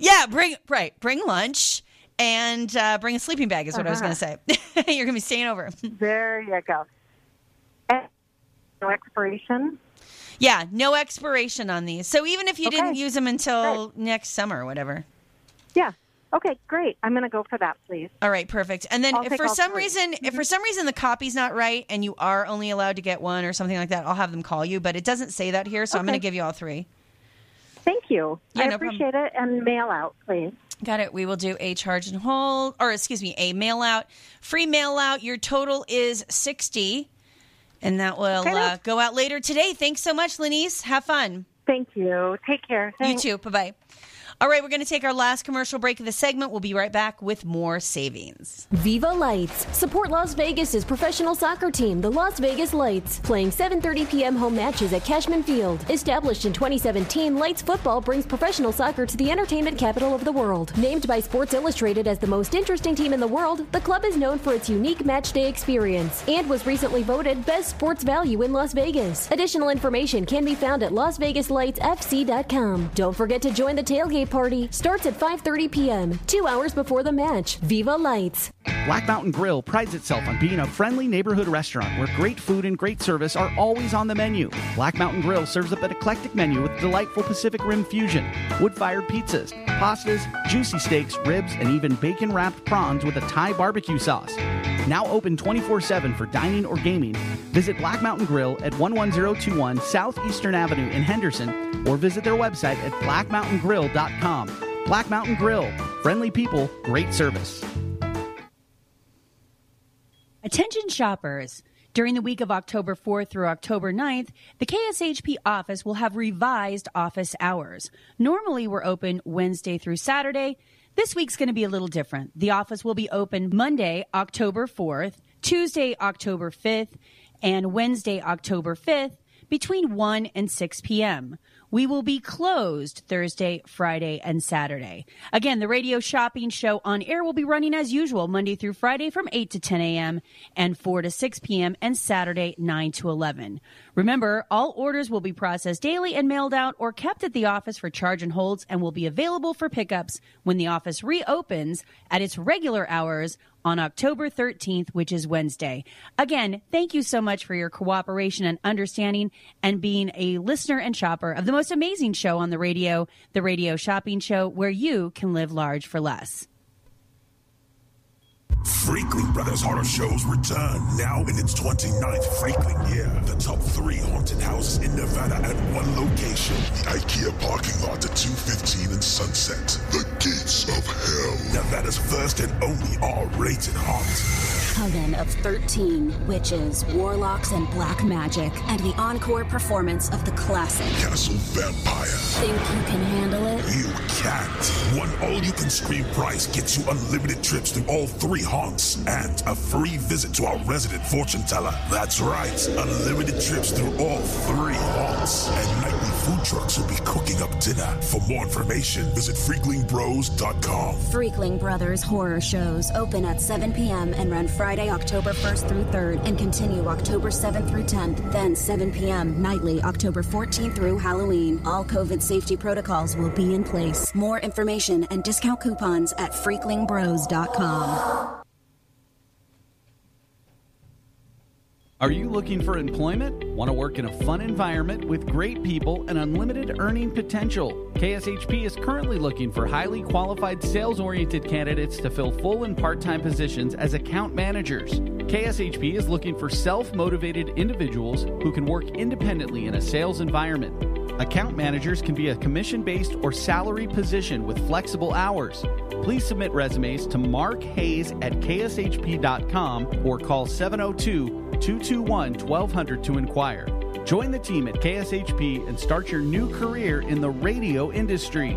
Yeah, bring right, bring lunch and uh, bring a sleeping bag is what I was Uh-huh. going to say. [LAUGHS] you're going to be staying over. There you go. And no expiration. Yeah, no expiration on these. So even if you didn't use them until next summer or whatever. Yeah. Okay, great. I'm going to go for that, please. All right, perfect. And then I'll if for some three. reason, if for mm-hmm. some reason the copy's not right and you are only allowed to get one or something like that, I'll have them call you. But it doesn't say that here, so I'm going to give you all three. Thank you. Yeah, I no problem. appreciate it. And mail out, please. Got it. We will do a charge and hold, or excuse me, a mail out, free mail out. Your total is sixty, and that will uh, go out later today. Thanks so much, Lenise. Have fun. Thank you. Take care. Thanks. You too. Bye bye. All right, we're going to take our last commercial break of the segment. We'll be right back with more savings. Viva Lights. Support Las Vegas's professional soccer team, the Las Vegas Lights, playing 7:30 p.m. home matches at Cashman Field. Established in 2017, Lights football brings professional soccer to the entertainment capital of the world. Named by Sports Illustrated as the most interesting team in the world, the club is known for its unique match day experience and was recently voted best sports value in Las Vegas. Additional information can be found at lasvegaslightsfc.com. Don't forget to join the tailgate party. Starts at 5:30 p.m. 2 hours before the match. Viva Lights. Black Mountain Grill prides itself on being a friendly neighborhood restaurant where great food and great service are always on the menu. Black Mountain Grill serves up an eclectic menu with delightful Pacific Rim fusion, wood fired pizzas, pastas, juicy steaks, ribs, and even bacon wrapped prawns with a Thai barbecue sauce. Now open 24 7 for dining or gaming, visit Black Mountain Grill at 11021 Southeastern Avenue in Henderson or visit their website at blackmountaingrill.com. Black Mountain Grill, friendly people, great service. Attention shoppers. During the week of October 4th through October 9th, the KSHP office will have revised office hours. Normally, we're open Wednesday through Saturday. This week's going to be a little different. The office will be open Monday, October 4th, Tuesday, October 5th, and Wednesday, October 5th between 1 and 6 p.m. We will be closed Thursday, Friday, and Saturday. Again, the radio shopping show on air will be running as usual Monday through Friday from 8 to 10 a.m. and 4 to 6 p.m. and Saturday 9 to 11. Remember, all orders will be processed daily and mailed out or kept at the office for charge and holds and will be available for pickups when the office reopens at its regular hours on October 13th, which is Wednesday. Again, thank you so much for your cooperation and understanding and being a listener and shopper of the most amazing show on the radio, the Radio Shopping Show, where you can live large for less. Freakling Brothers Horror Shows return now in its 29th Freakling year. The top three haunted houses in Nevada at one location. The IKEA parking lot at 215 and Sunset. The Gates of Hell. Nevada's first and only R-rated haunt. Coven of 13 witches, warlocks, and black magic, and the encore performance of the classic Castle Vampire. Think you can handle it? You can't. One all-you-can-scream price gets you unlimited trips to all three haunts and a free visit to our resident fortune teller. That's right, unlimited trips through all three haunts. And nightly food trucks will be cooking up dinner. For more information, visit freaklingbros.com. Freakling Brothers horror shows open at 7 p.m. and run Friday, October 1st through 3rd and continue October 7th through 10th, then 7 p.m. nightly October 14th through Halloween. All COVID safety protocols will be in place. More information and discount coupons at freaklingbros.com. Are you looking for employment? Want to work in a fun environment with great people and unlimited earning potential? KSHP is currently looking for highly qualified sales oriented candidates to fill full and part time positions as account managers. KSHP is looking for self motivated individuals who can work independently in a sales environment. Account managers can be a commission based or salary position with flexible hours. Please submit resumes to Mark Hayes at kshp.com or call 702 221 1200 to inquire. Join the team at KSHP and start your new career in the radio industry.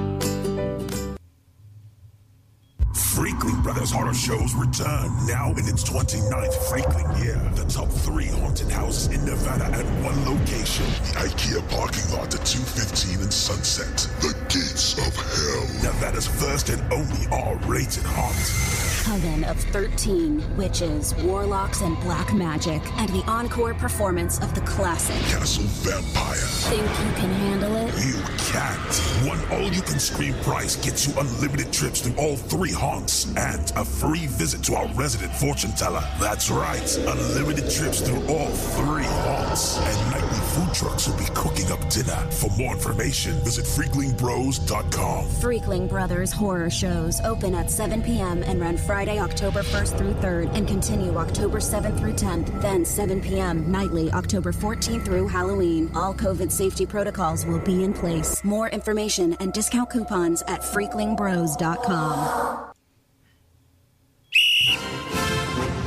Freakling Brothers Horror Shows return now in its 29th Freakling year. The top three haunted houses in Nevada at one location. The IKEA parking lot at 215 and Sunset. The gates of hell. Nevada's first and only R-rated haunt. Coven of 13 witches, warlocks, and black magic, and the encore performance of the classic Castle Vampire. Think you can handle it? You can't. One all-you-can-scream price gets you unlimited trips to all three haunts and a free visit to our resident fortune teller. That's right, unlimited trips through all three haunts. And nightly food trucks will be cooking up dinner. For more information, visit freaklingbros.com. Freakling Brothers horror shows open at 7 p.m. and run Friday, October 1st through 3rd, and continue October 7th through 10th. Then 7 p.m. nightly, October 14th through Halloween. All COVID safety protocols will be in place. More information and discount coupons at freaklingbros.com.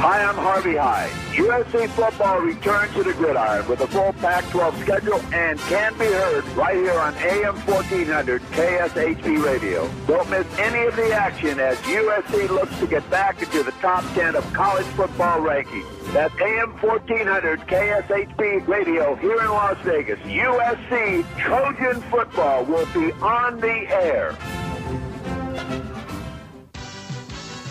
Hi, I'm Harvey Hyde. USC football returns to the gridiron with a full Pac-12 schedule and can be heard right here on AM 1400 KSHP Radio. Don't miss any of the action as USC looks to get back into the top 10 of college football rankings. That's AM 1400 KSHP Radio here in Las Vegas. USC Trojan football will be on the air.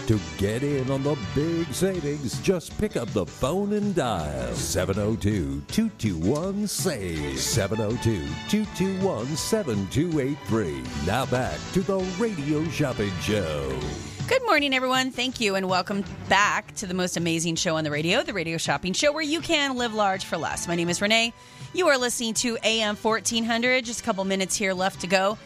To get in on the big savings, just pick up the phone and dial 702 221 SAVE. 702 221 7283. Now back to the Radio Shopping Show. Good morning, everyone. Thank you, and welcome back to the most amazing show on the radio, the Radio Shopping Show, where you can live large for less. My name is Renee. You are listening to AM 1400. Just a couple minutes here left to go.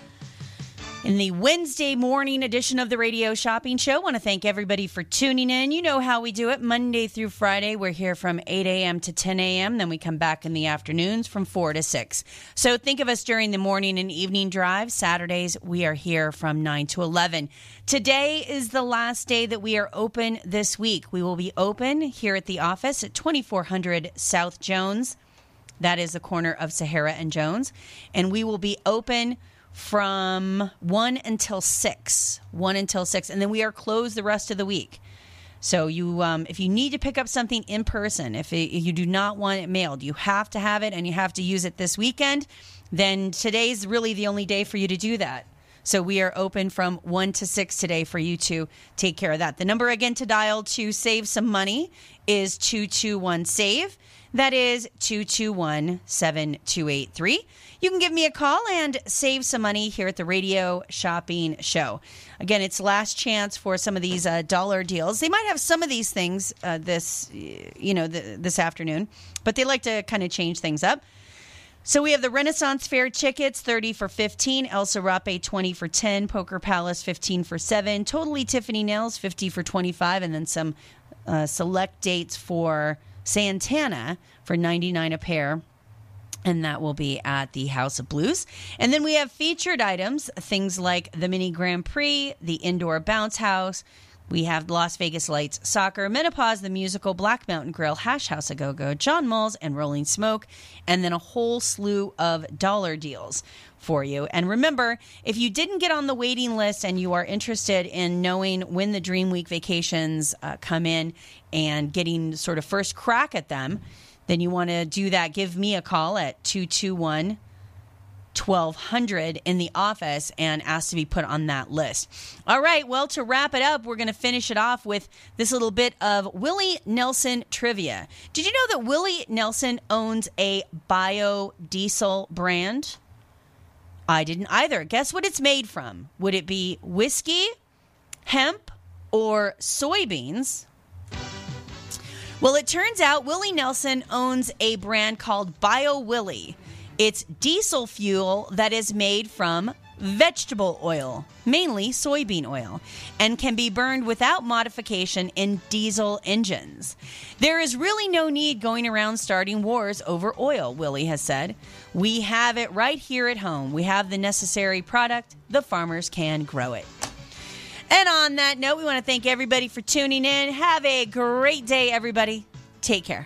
In the Wednesday morning edition of the Radio Shopping Show, I want to thank everybody for tuning in. You know how we do it Monday through Friday. We're here from 8 a.m. to 10 a.m. Then we come back in the afternoons from 4 to 6. So think of us during the morning and evening drive. Saturdays, we are here from 9 to 11. Today is the last day that we are open this week. We will be open here at the office at 2400 South Jones. That is the corner of Sahara and Jones. And we will be open from 1 until 6 1 until 6 and then we are closed the rest of the week. So you um, if you need to pick up something in person if, it, if you do not want it mailed you have to have it and you have to use it this weekend then today's really the only day for you to do that. So we are open from 1 to 6 today for you to take care of that. The number again to dial to save some money is 221 save that is 221 7283 you can give me a call and save some money here at the Radio Shopping Show. Again, it's last chance for some of these uh, dollar deals. They might have some of these things uh, this, you know, this afternoon, but they like to kind of change things up. So we have the Renaissance Fair tickets, 30 for 15, El Serape 20 for 10, Poker Palace 15 for 7, Totally Tiffany Nails 50 for 25, and then some uh, select dates for Santana for 99 a pair and that will be at the House of Blues. And then we have featured items, things like the Mini Grand Prix, the Indoor Bounce House. We have Las Vegas Lights Soccer, Menopause, the musical, Black Mountain Grill, Hash House a Go Go, John Mull's, and Rolling Smoke, and then a whole slew of dollar deals for you. And remember, if you didn't get on the waiting list and you are interested in knowing when the Dream Week vacations uh, come in and getting sort of first crack at them, then you want to do that, give me a call at 221 1200 in the office and ask to be put on that list. All right, well, to wrap it up, we're going to finish it off with this little bit of Willie Nelson trivia. Did you know that Willie Nelson owns a biodiesel brand? I didn't either. Guess what it's made from? Would it be whiskey, hemp, or soybeans? Well, it turns out Willie Nelson owns a brand called Bio Willie. It's diesel fuel that is made from vegetable oil, mainly soybean oil, and can be burned without modification in diesel engines. There is really no need going around starting wars over oil, Willie has said. We have it right here at home. We have the necessary product, the farmers can grow it. And on that note, we want to thank everybody for tuning in. Have a great day, everybody. Take care.